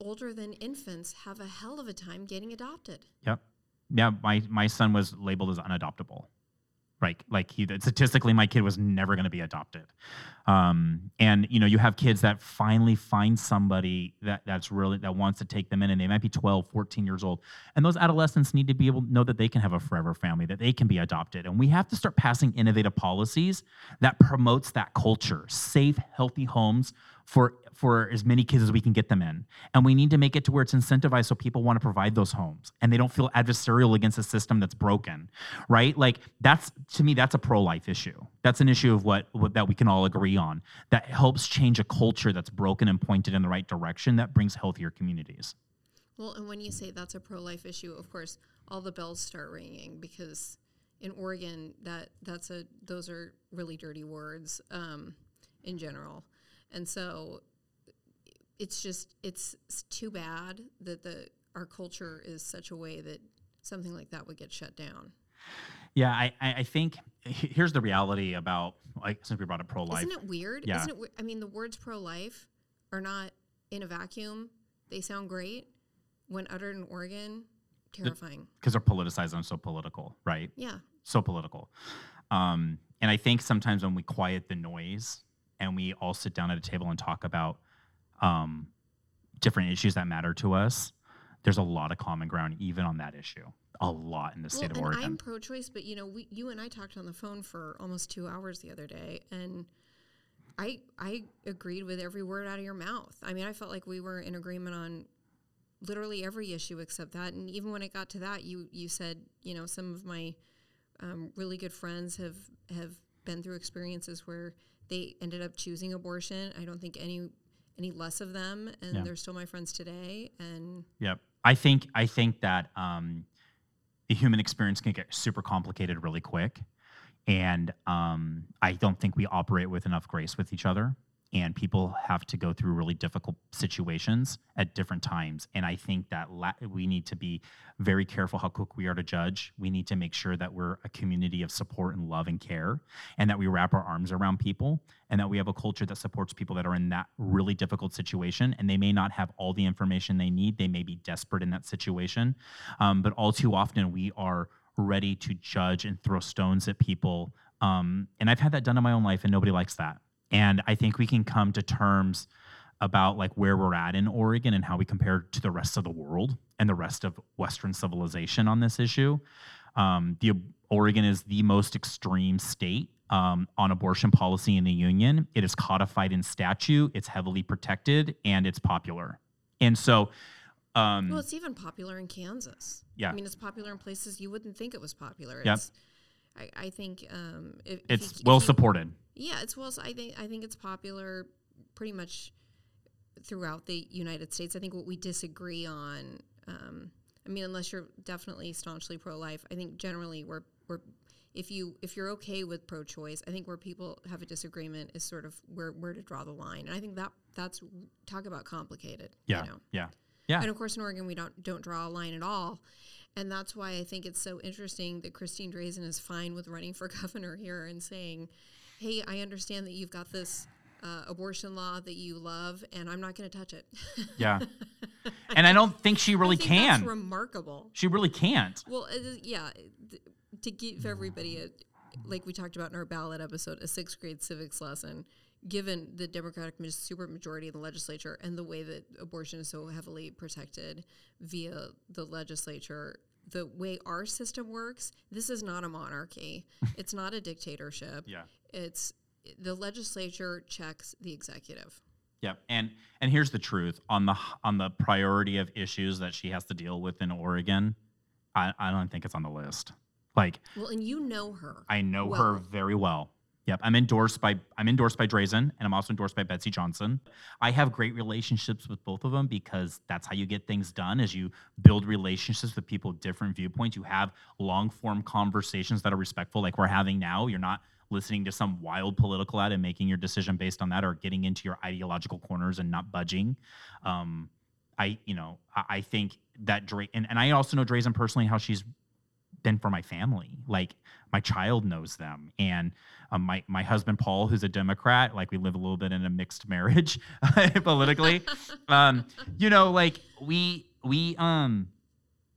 older than infants have a hell of a time getting adopted. Yep. Yeah. My my son was labeled as unadoptable. Right. Like he statistically, my kid was never going to be adopted. Um, and you know, you have kids that finally find somebody that that's really that wants to take them in, and they might be 12, 14 years old. And those adolescents need to be able to know that they can have a forever family, that they can be adopted. And we have to start passing innovative policies that promotes that culture, safe, healthy homes for for as many kids as we can get them in. And we need to make it to where it's incentivized so people want to provide those homes and they don't feel adversarial against a system that's broken, right? Like that's to me that's a pro-life issue. That's an issue of what, what that we can all agree on that helps change a culture that's broken and pointed in the right direction that brings healthier communities. Well, and when you say that's a pro-life issue, of course, all the bells start ringing because in Oregon, that that's a those are really dirty words um, in general, and so it's just it's, it's too bad that the our culture is such a way that something like that would get shut down. Yeah, I, I think here's the reality about like since we brought up pro-life. Isn't it weird? Yeah. Isn't it? I mean, the words pro-life are not in a vacuum. They sound great when uttered in Oregon. Terrifying. because they're politicized and so political, right? Yeah. So political. Um, and I think sometimes when we quiet the noise and we all sit down at a table and talk about um, different issues that matter to us, there's a lot of common ground even on that issue. A lot in the state well, of Oregon. I'm pro-choice, but you know, we, you and I talked on the phone for almost two hours the other day, and I I agreed with every word out of your mouth. I mean, I felt like we were in agreement on literally every issue except that. And even when it got to that, you you said, you know, some of my um, really good friends have have been through experiences where they ended up choosing abortion. I don't think any any less of them, and Yeah. they're still my friends today. And Yep. I think I think that um, the human experience can get super complicated really quick, and um, I don't think we operate with enough grace with each other. And people have to go through really difficult situations at different times. And I think that la- we need to be very careful how quick we are to judge. We need to make sure that we're a community of support and love and care, and that we wrap our arms around people, and that we have a culture that supports people that are in that really difficult situation. And they may not have all the information they need, they may be desperate in that situation. Um, but all too often, we are ready to judge and throw stones at people. Um, and I've had that done in my own life, and nobody likes that. And I think we can come to terms about like where we're at in Oregon and how we compare to the rest of the world and the rest of Western civilization on this issue. Um, the Oregon is the most extreme state um, on abortion policy in the union. It is codified in statute. It's heavily protected and it's popular. And so, um, well, it's even popular in Kansas. Yeah. I mean, it's popular in places you wouldn't think it was popular. Yep. I, I think um, if, if it's you- if well you- supported. Yeah, it's well. I think I think it's popular pretty much throughout the United States. I think what we disagree on. Um, I mean, unless you're definitely staunchly pro-life, I think generally we're we're if you if you're okay with pro-choice, I think where people have a disagreement is sort of where where to draw the line. And I think that that's talk about complicated. Yeah. You know? Yeah. Yeah. And of course, in Oregon, we don't don't draw a line at all, and that's why I think it's so interesting that Christine Drazen is fine with running for [LAUGHS] governor here and saying, "Hey, I understand that you've got this uh, abortion law that you love, and I'm not going to touch it." [LAUGHS] Yeah. and I don't think she really think can. Remarkable. she really can't. Well, is- yeah, th- to give everybody a like we talked about in our ballot episode, a sixth grade civics lesson. Given the Democratic supermajority in the legislature and the way that abortion is so heavily protected via the legislature, the way our system works, this is not a monarchy. [LAUGHS] it's not a dictatorship. Yeah. It's the legislature checks the executive. Yep. And and here's the truth on the on the priority of issues that she has to deal with in Oregon. I, I don't think it's on the list. Like Well, and you know her. I know her very well. Yep, I'm endorsed by I'm endorsed by Drazen, and I'm also endorsed by Betsy Johnson. I have great relationships with both of them because that's how you get things done. As you build relationships with people with different viewpoints, you have long form conversations that are respectful, like we're having now. You're not listening to some wild political ad and making your decision based on that, or getting into your ideological corners and not budging. Um, I, you know, I, I think that Dre and, and I also know Drazen personally how she's been for my family. Like my child knows them, and um, my my husband Paul, who's a Democrat, like we live a little bit in a mixed marriage [LAUGHS] politically. [LAUGHS] um, you know, like we we um,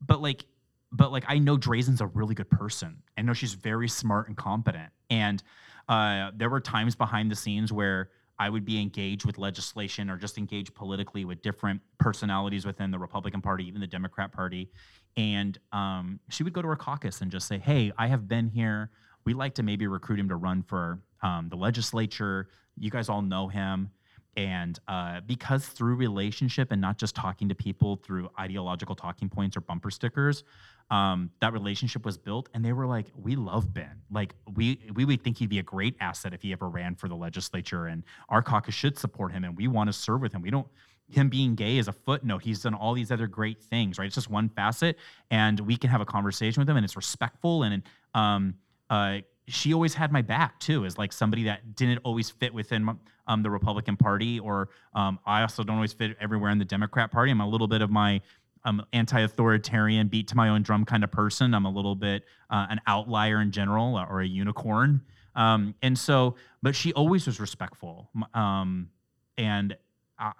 but like but like I know Drazen's a really good person. I know she's very smart and competent, and uh, there were times behind the scenes where. I would be engaged with legislation or just engaged politically with different personalities within the Republican Party, even the Democrat Party and um, she would go to her caucus and just say, "Hey, I have been here. We'd like to maybe recruit him to run for um, the legislature. You guys all know him." And uh, because through relationship and not just talking to people through ideological talking points or bumper stickers, um, that relationship was built. And they were like, "We love Ben. Like we we would think he'd be a great asset if he ever ran for the legislature, and our caucus should support him, and we want to serve with him. We don't." Him being gay is a footnote. He's done all these other great things, right? It's just one facet, and we can have a conversation with him, and it's respectful. And um, uh, she always had my back too, as like somebody that didn't always fit within um, the Republican Party, or um, I also don't always fit everywhere in the Democrat Party. I'm a little bit of my um, anti-authoritarian, beat to my own drum kind of person. I'm a little bit uh, an outlier in general, uh, or a unicorn. Um, and so, but she always was respectful. Um, and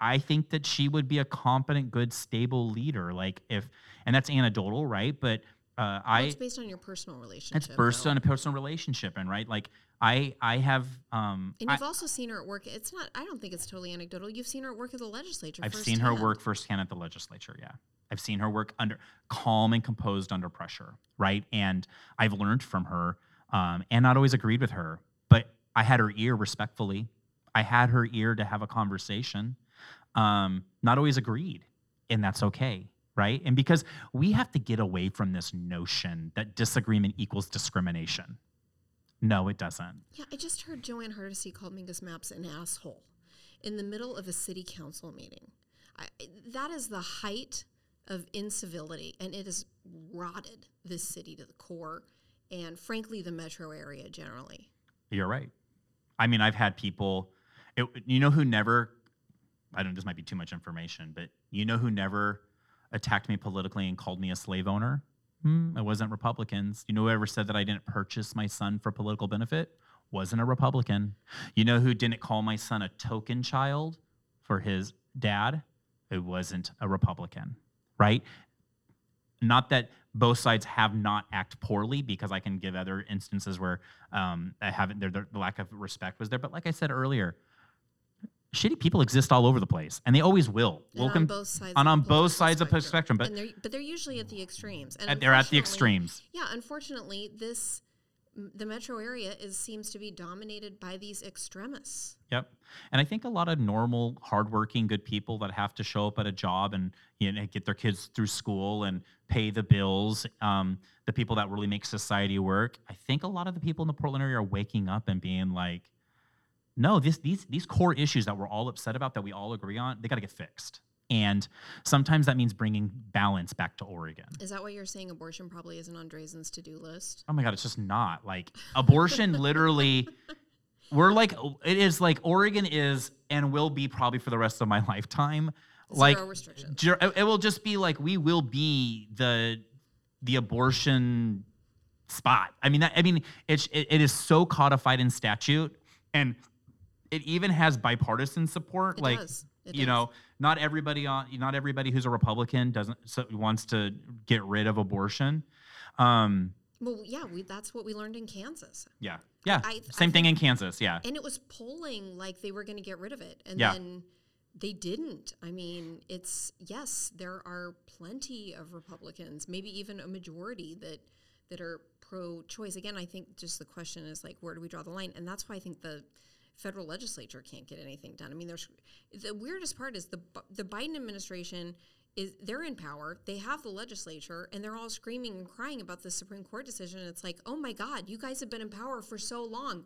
I think that she would be a competent, good, stable leader. Like if, and that's anecdotal, right? But uh, I. Well, it's based on your personal relationship. It's based on a personal relationship, and right, like I, I have. Um, and you've I, also seen her at work. It's not. I don't think it's totally anecdotal. You've seen her at work at the legislature. I've seen her work firsthand at the legislature. Yeah, I've seen her work under calm and composed under pressure, right? And I've learned from her, um, and not always agreed with her, but I had her ear respectfully. I had her ear to have a conversation um, not always agreed, and that's okay, right? And because we have to get away from this notion that disagreement equals discrimination. No, it doesn't. Yeah, I just heard Jo Ann Hardesty call Mingus Mapps an asshole in the middle of a city council meeting. I, that is the height of incivility, and it has rotted this city to the core, and frankly, the metro area generally. You're right. I mean, I've had people, it, you know, who never I don't. This might be too much information, but you know who never attacked me politically and called me a slave owner? Hmm, it wasn't Republicans. You know who ever said that I didn't purchase my son for political benefit? Wasn't a Republican. You know who didn't call my son a token child for his dad? It wasn't a Republican, right? Not that both sides have not act poorly, because I can give other instances where um, I haven't. the lack of respect was there. But like I said earlier, shitty people exist all over the place, and they always will. And Welcome on both sides. On, on both sides of the spectrum, but they're, but they're usually at the extremes. And they're at the extremes. Yeah, unfortunately, this the metro area is seems to be dominated by these extremists. Yep, and I think a lot of normal, hardworking, good people that have to show up at a job and you know get their kids through school and pay the bills. Um, the people that really make society work. I think a lot of the people in the Portland area are waking up and being like no, this, these, these core issues that we're all upset about, that we all agree on, they got to get fixed. And sometimes that means bringing balance back to Oregon. Is that why you're saying abortion probably isn't on Drazen's to do list? Oh my God, it's just not. Like, abortion [LAUGHS] literally, we're like, it is like Oregon is and will be probably for the rest of my [LAUGHS] lifetime. Zero like, restrictions. It will just be like, we will be the, the abortion spot. I mean, that, I mean, it's, it, it is so codified in statute. And it even has bipartisan support. It like does. It you does. know, not everybody on not everybody who's a Republican doesn't so, wants to get rid of abortion. Um, well, yeah, we, that's what we learned in Kansas. Yeah, yeah, I, same I thing in Kansas. Yeah, and it was polling like they were going to get rid of it, and Yeah. then they didn't. I mean, it's yes, there are plenty of Republicans, maybe even a majority that that are pro-choice. Again, I think just the question is like, where do we draw the line? And that's why I think the federal legislature can't get anything done. I mean, there's the weirdest part is the the Biden administration is they're in power, they have the legislature, and they're all screaming and crying about the Supreme Court decision. It's like, oh my God, you guys have been in power for so long.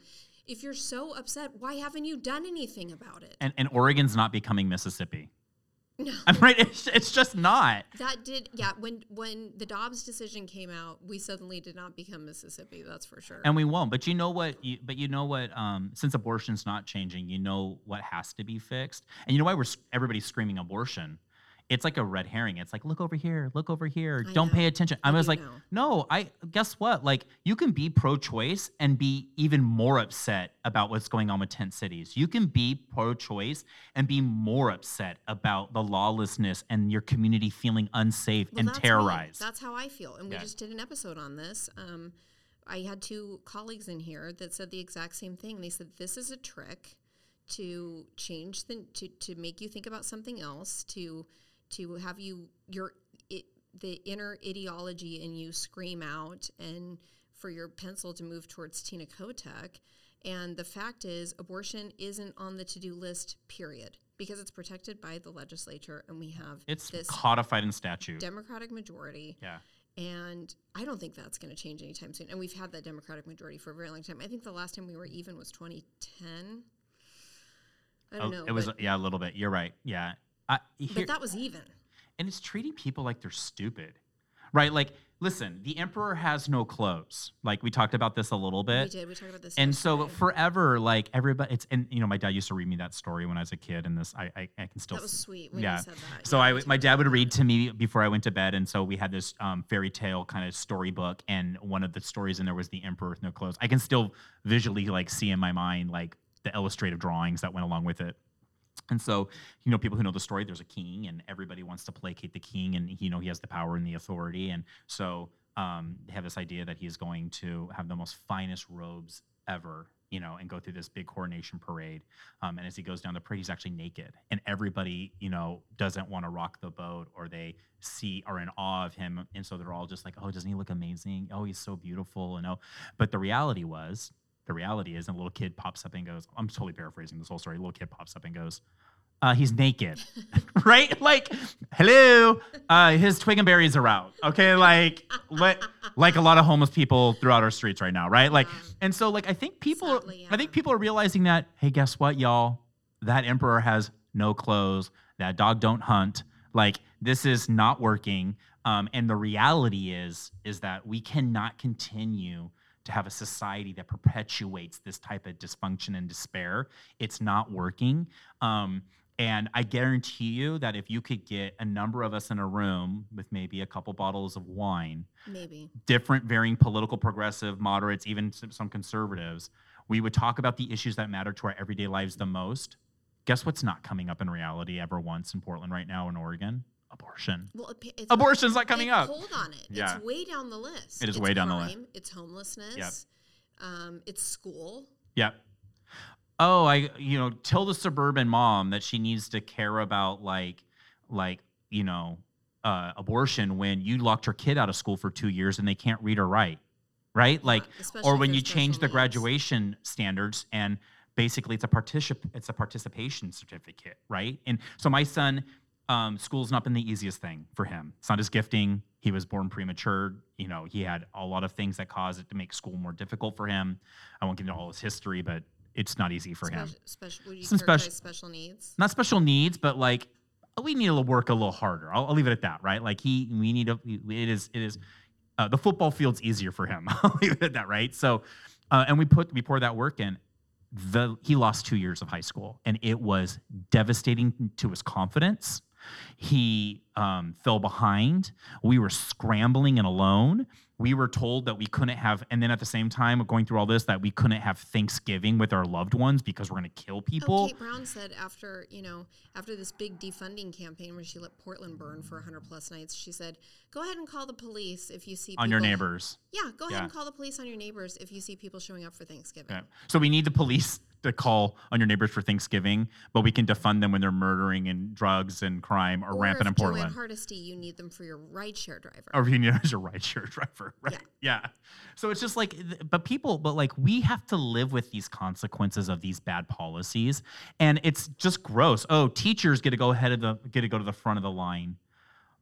if you're so upset, why haven't you done anything about it? And, and Oregon's not becoming Mississippi. No. [LAUGHS] I'm right. It's, it's just not. That did, yeah. When when the Dobbs decision came out, we suddenly did not become Mississippi. That's for sure. And we won't. But you know what? You, but you know what? Um, since abortion's not changing, you know what has to be fixed. And you know why we're everybody's screaming abortion? It's like a red herring. It's like look over here, look over here. I Don't know. pay attention. I I was like, know. no. I guess what? Like you can be pro-choice and be even more upset about what's going on with tent cities. You can be pro-choice and be more upset about the lawlessness and your community feeling unsafe Well, and that's me. terrorized. That's how I feel. And we Yeah. just did an episode on this. Um, I had two colleagues in here that said the exact same thing. They said this is a trick to change the to, to make you think about something else to to have you your it, the inner ideology in you scream out and for your pencil to move towards Tina Kotek. And the fact is, abortion isn't on the to do list, period, because it's protected by the legislature, and we have it's this codified in statute. Democratic majority. yeah. And I don't think that's going to change anytime soon. And we've had that Democratic majority for a very long time. I think the last time we were even was 2010. I don't Oh, know. it was yeah a little bit. You're right. Yeah. I, here, but that was even. and it's treating people like they're stupid, right? Like, listen, the emperor has no clothes. Like we talked about this a little bit. We did. We talked about this. And so forever, like everybody, it's and you know, my dad used to read me that story when I was a kid, and this I I, I can still that was sweet when yeah. you said that. So Yeah, I, my dad would read to me before I went to bed, and so we had this um, fairy tale kind of storybook, and one of the stories in there was the emperor with no clothes. I can still visually like see in my mind like the illustrative drawings that went along with it. And so, you know, people who know the story, there's a king, and everybody wants to placate the king, and you know he has the power and the authority, and so um, they have this idea that he's going to have the most finest robes ever, you know, and go through this big coronation parade. Um, and as he goes down the parade, he's actually naked, and everybody, you know, doesn't want to rock the boat, or they see are in awe of him, and so they're all just like, "Oh, doesn't he look amazing? Oh, he's so beautiful," and oh, but the reality was. The reality is, and a little kid pops up and goes, I'm totally paraphrasing this whole story. A little kid pops up and goes, uh, he's naked, [LAUGHS] [LAUGHS] right? Like, hello, uh, his twig and berries are out. Okay, like, what? Like a lot of homeless people throughout our streets right now, right? Like, and so, like, I think people, Sadly, I think people are realizing that. Hey, guess what, y'all? That emperor has no clothes. That dog don't hunt. Like, this is not working. Um, and the reality is, is that we cannot continue to have a society that perpetuates this type of dysfunction and despair. It's not working. Um, and I guarantee you that if you could get a number of us in a room with maybe a couple bottles of wine, Maybe. different, varying political, progressive, moderates, even some some conservatives, we would talk about the issues that matter to our everyday lives the most. Guess what's not coming up in reality ever once in Portland right now in Oregon? Abortion. Well, it's Abortion's not coming up. Hold on it. Yeah. It's way down the list. It is It's way down the list. crime, It's homelessness. Um, it's school. Yep. Oh, I you know, tell the suburban mom that she needs to care about like like, you know, uh, abortion when you locked her kid out of school for 2 years and they can't read or write. Right? Like Yeah, especially or when you change the needs. graduation standards and basically it's a particip it's a participation certificate, right? And so my son um, school's not been the easiest thing for him. It's not his gifting. He was born premature. You know, he had a lot of things that caused it to make school more difficult for him. I won't get into all his history, but it's not easy for him. Special, special, would you Some characterize special needs? Not special needs, but like we need to work a little harder. I'll, I'll leave it at that, right? Like he, we need to. It is, it is. Uh, the football field's easier for him. [LAUGHS] I'll leave it at that, right? So, uh, and we put we pour that work in. The he lost two years of high school, and it was devastating to his confidence. He um, fell behind. We were scrambling and alone. We were told that we couldn't have, and then at the same time, going through all this, that we couldn't have Thanksgiving with our loved ones because we're going to kill people. Oh, Kate Brown said after you know after this big defunding campaign where she let Portland burn for 100 plus nights, she said, "Go ahead and call the police if you see on your neighbors. Yeah, go ahead Yeah. and call the police on your neighbors if you see people showing up for Thanksgiving. Yeah. So we need the police to call on your neighbors for Thanksgiving, but we can defund them when they're murdering and drugs and crime are Or rampant if in Jo Ann Portland. Hardesty, you need them for your rideshare driver. or you need as a rideshare [LAUGHS] driver, right? Yeah. So it's just like, but people, but like we have to live with these consequences of these bad policies, and it's just gross. Oh, teachers get to go ahead of the get to go to the front of the line,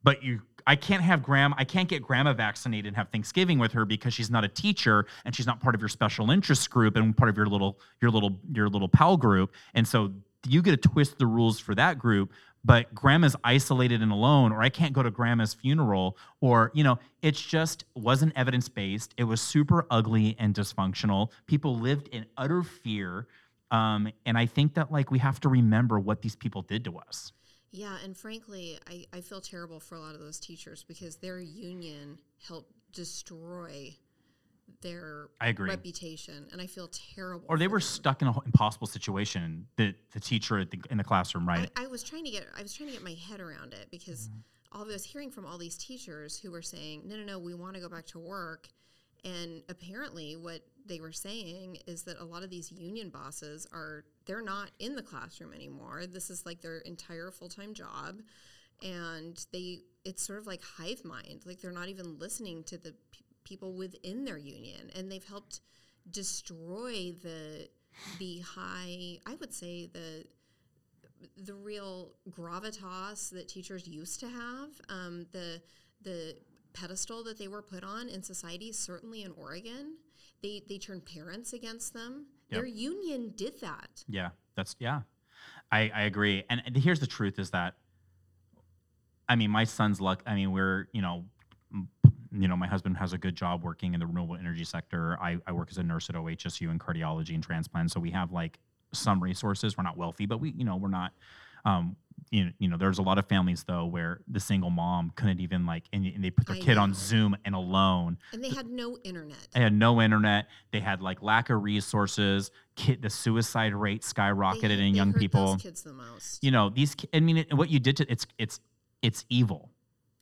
but you I can't have grandma, I can't get grandma vaccinated and have Thanksgiving with her because she's not a teacher and she's not part of your special interest group and part of your little your little your little pal group. And so you get to twist the rules for that group, but grandma's isolated and alone, or I can't go to grandma's funeral, or you know, it's just wasn't evidence based. It was super ugly and dysfunctional. People lived in utter fear. Um, and I think that like we have to remember what these people did to us. Yeah, and frankly, I, I feel terrible for a lot of those teachers because their union helped destroy their I agree. reputation, and I feel terrible. Or they were them. stuck in an impossible situation. The the teacher at the, in the classroom, right? I, I was trying to get I was trying to get my head around it because Mm-hmm. all I was hearing from all these teachers who were saying, "No, no, no, we want to go back to work," and apparently, what they were saying is that a lot of these union bosses are they're not in the classroom anymore. This is like their entire full time job, and they it's sort of like hive mind. Like they're not even listening to the p- people within their union, and they've helped destroy the the high. I would say the the real gravitas that teachers used to have, um, the the pedestal that they were put on in society, certainly in Oregon, they they turn parents against them. Yep. Their union did that. Yeah, that's yeah. I I agree. And, and here's the truth: is that I mean, my son's luck. I mean, we're you know, you know, my husband has a good job working in the renewable energy sector. I I work as a nurse at OHSU in cardiology and transplant, so we have like some resources. We're not wealthy, but we you know we're not. Um, you know, you know, there's a lot of families though where the single mom couldn't even like, and, and they put their I kid on. Zoom and alone. And they had no internet. They had no internet. They had like lack of resources. Kid, the suicide rate skyrocketed hurt- in they young people kids the most. you know these i mean it, what you did to it's it's it's evil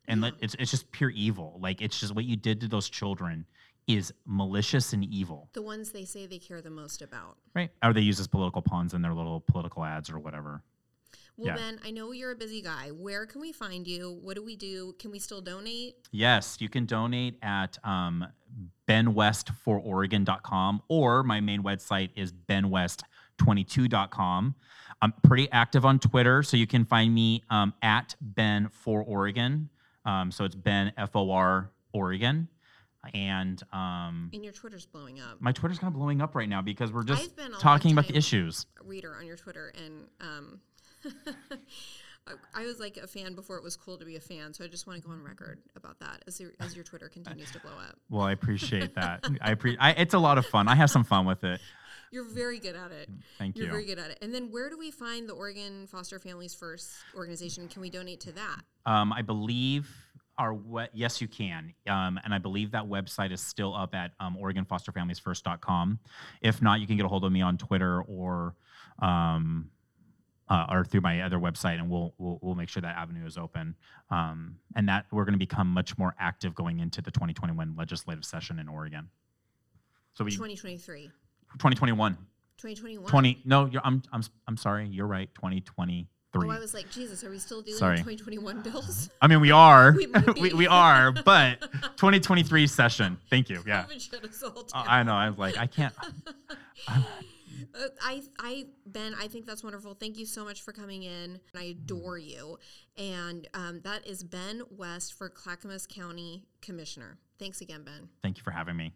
and Yeah. it's it's just pure evil like it's just what you did to those children is malicious and evil the ones they say they care the most about. right or they use as political pawns in their little political ads or whatever Well, Yeah. Ben, I know you're a busy guy. Where can we find you? What do we do? Can we still donate? yes you can donate at um, benwest4oregon.com or my main website is benwest22.com i'm pretty active on twitter so you can find me um, at ben4oregon um, so it's ben f-o-r oregon and um, And your Twitter's blowing up. my twitter's kind of blowing up right now because we're just I've been a talking about the issues reader on your Twitter, and um, I- I was like a fan before it was cool to be a fan. So I just want to go on record about that as your, as your Twitter continues to blow up. well i appreciate that i appreciate it's a lot of fun i have some fun with it You're very good at it. thank You're you very good at it. And then where do we find the Oregon Foster Families First organization? Can we donate to that? Um, I believe our we- yes, you can, um, and I believe that website is still up at um, OregonFosterFamiliesFirst.com. If not, you can get a hold of me on Twitter or um, uh, or through my other website, and we'll we'll, we'll make sure that avenue is open. Um, and that we're going to become much more active going into the 2021 legislative session in Oregon. So we 2023, 2021, 2021. 20 no, you're, I'm I'm I'm sorry, you're right, 2023. Oh, I was like, Jesus, are we still dealing Sorry. with 2021 bills? [LAUGHS] I mean, we are. [LAUGHS] We [LAUGHS] we, we are, but 2023 session. Thank you. Yeah. COVID shut us all. I know. I was like, I can't. Uh, I, I, Ben, I think that's wonderful. Thank you so much for coming in. I adore you. And um, that is Ben West for Clackamas County Commissioner. Thanks again, Ben. Thank you for having me.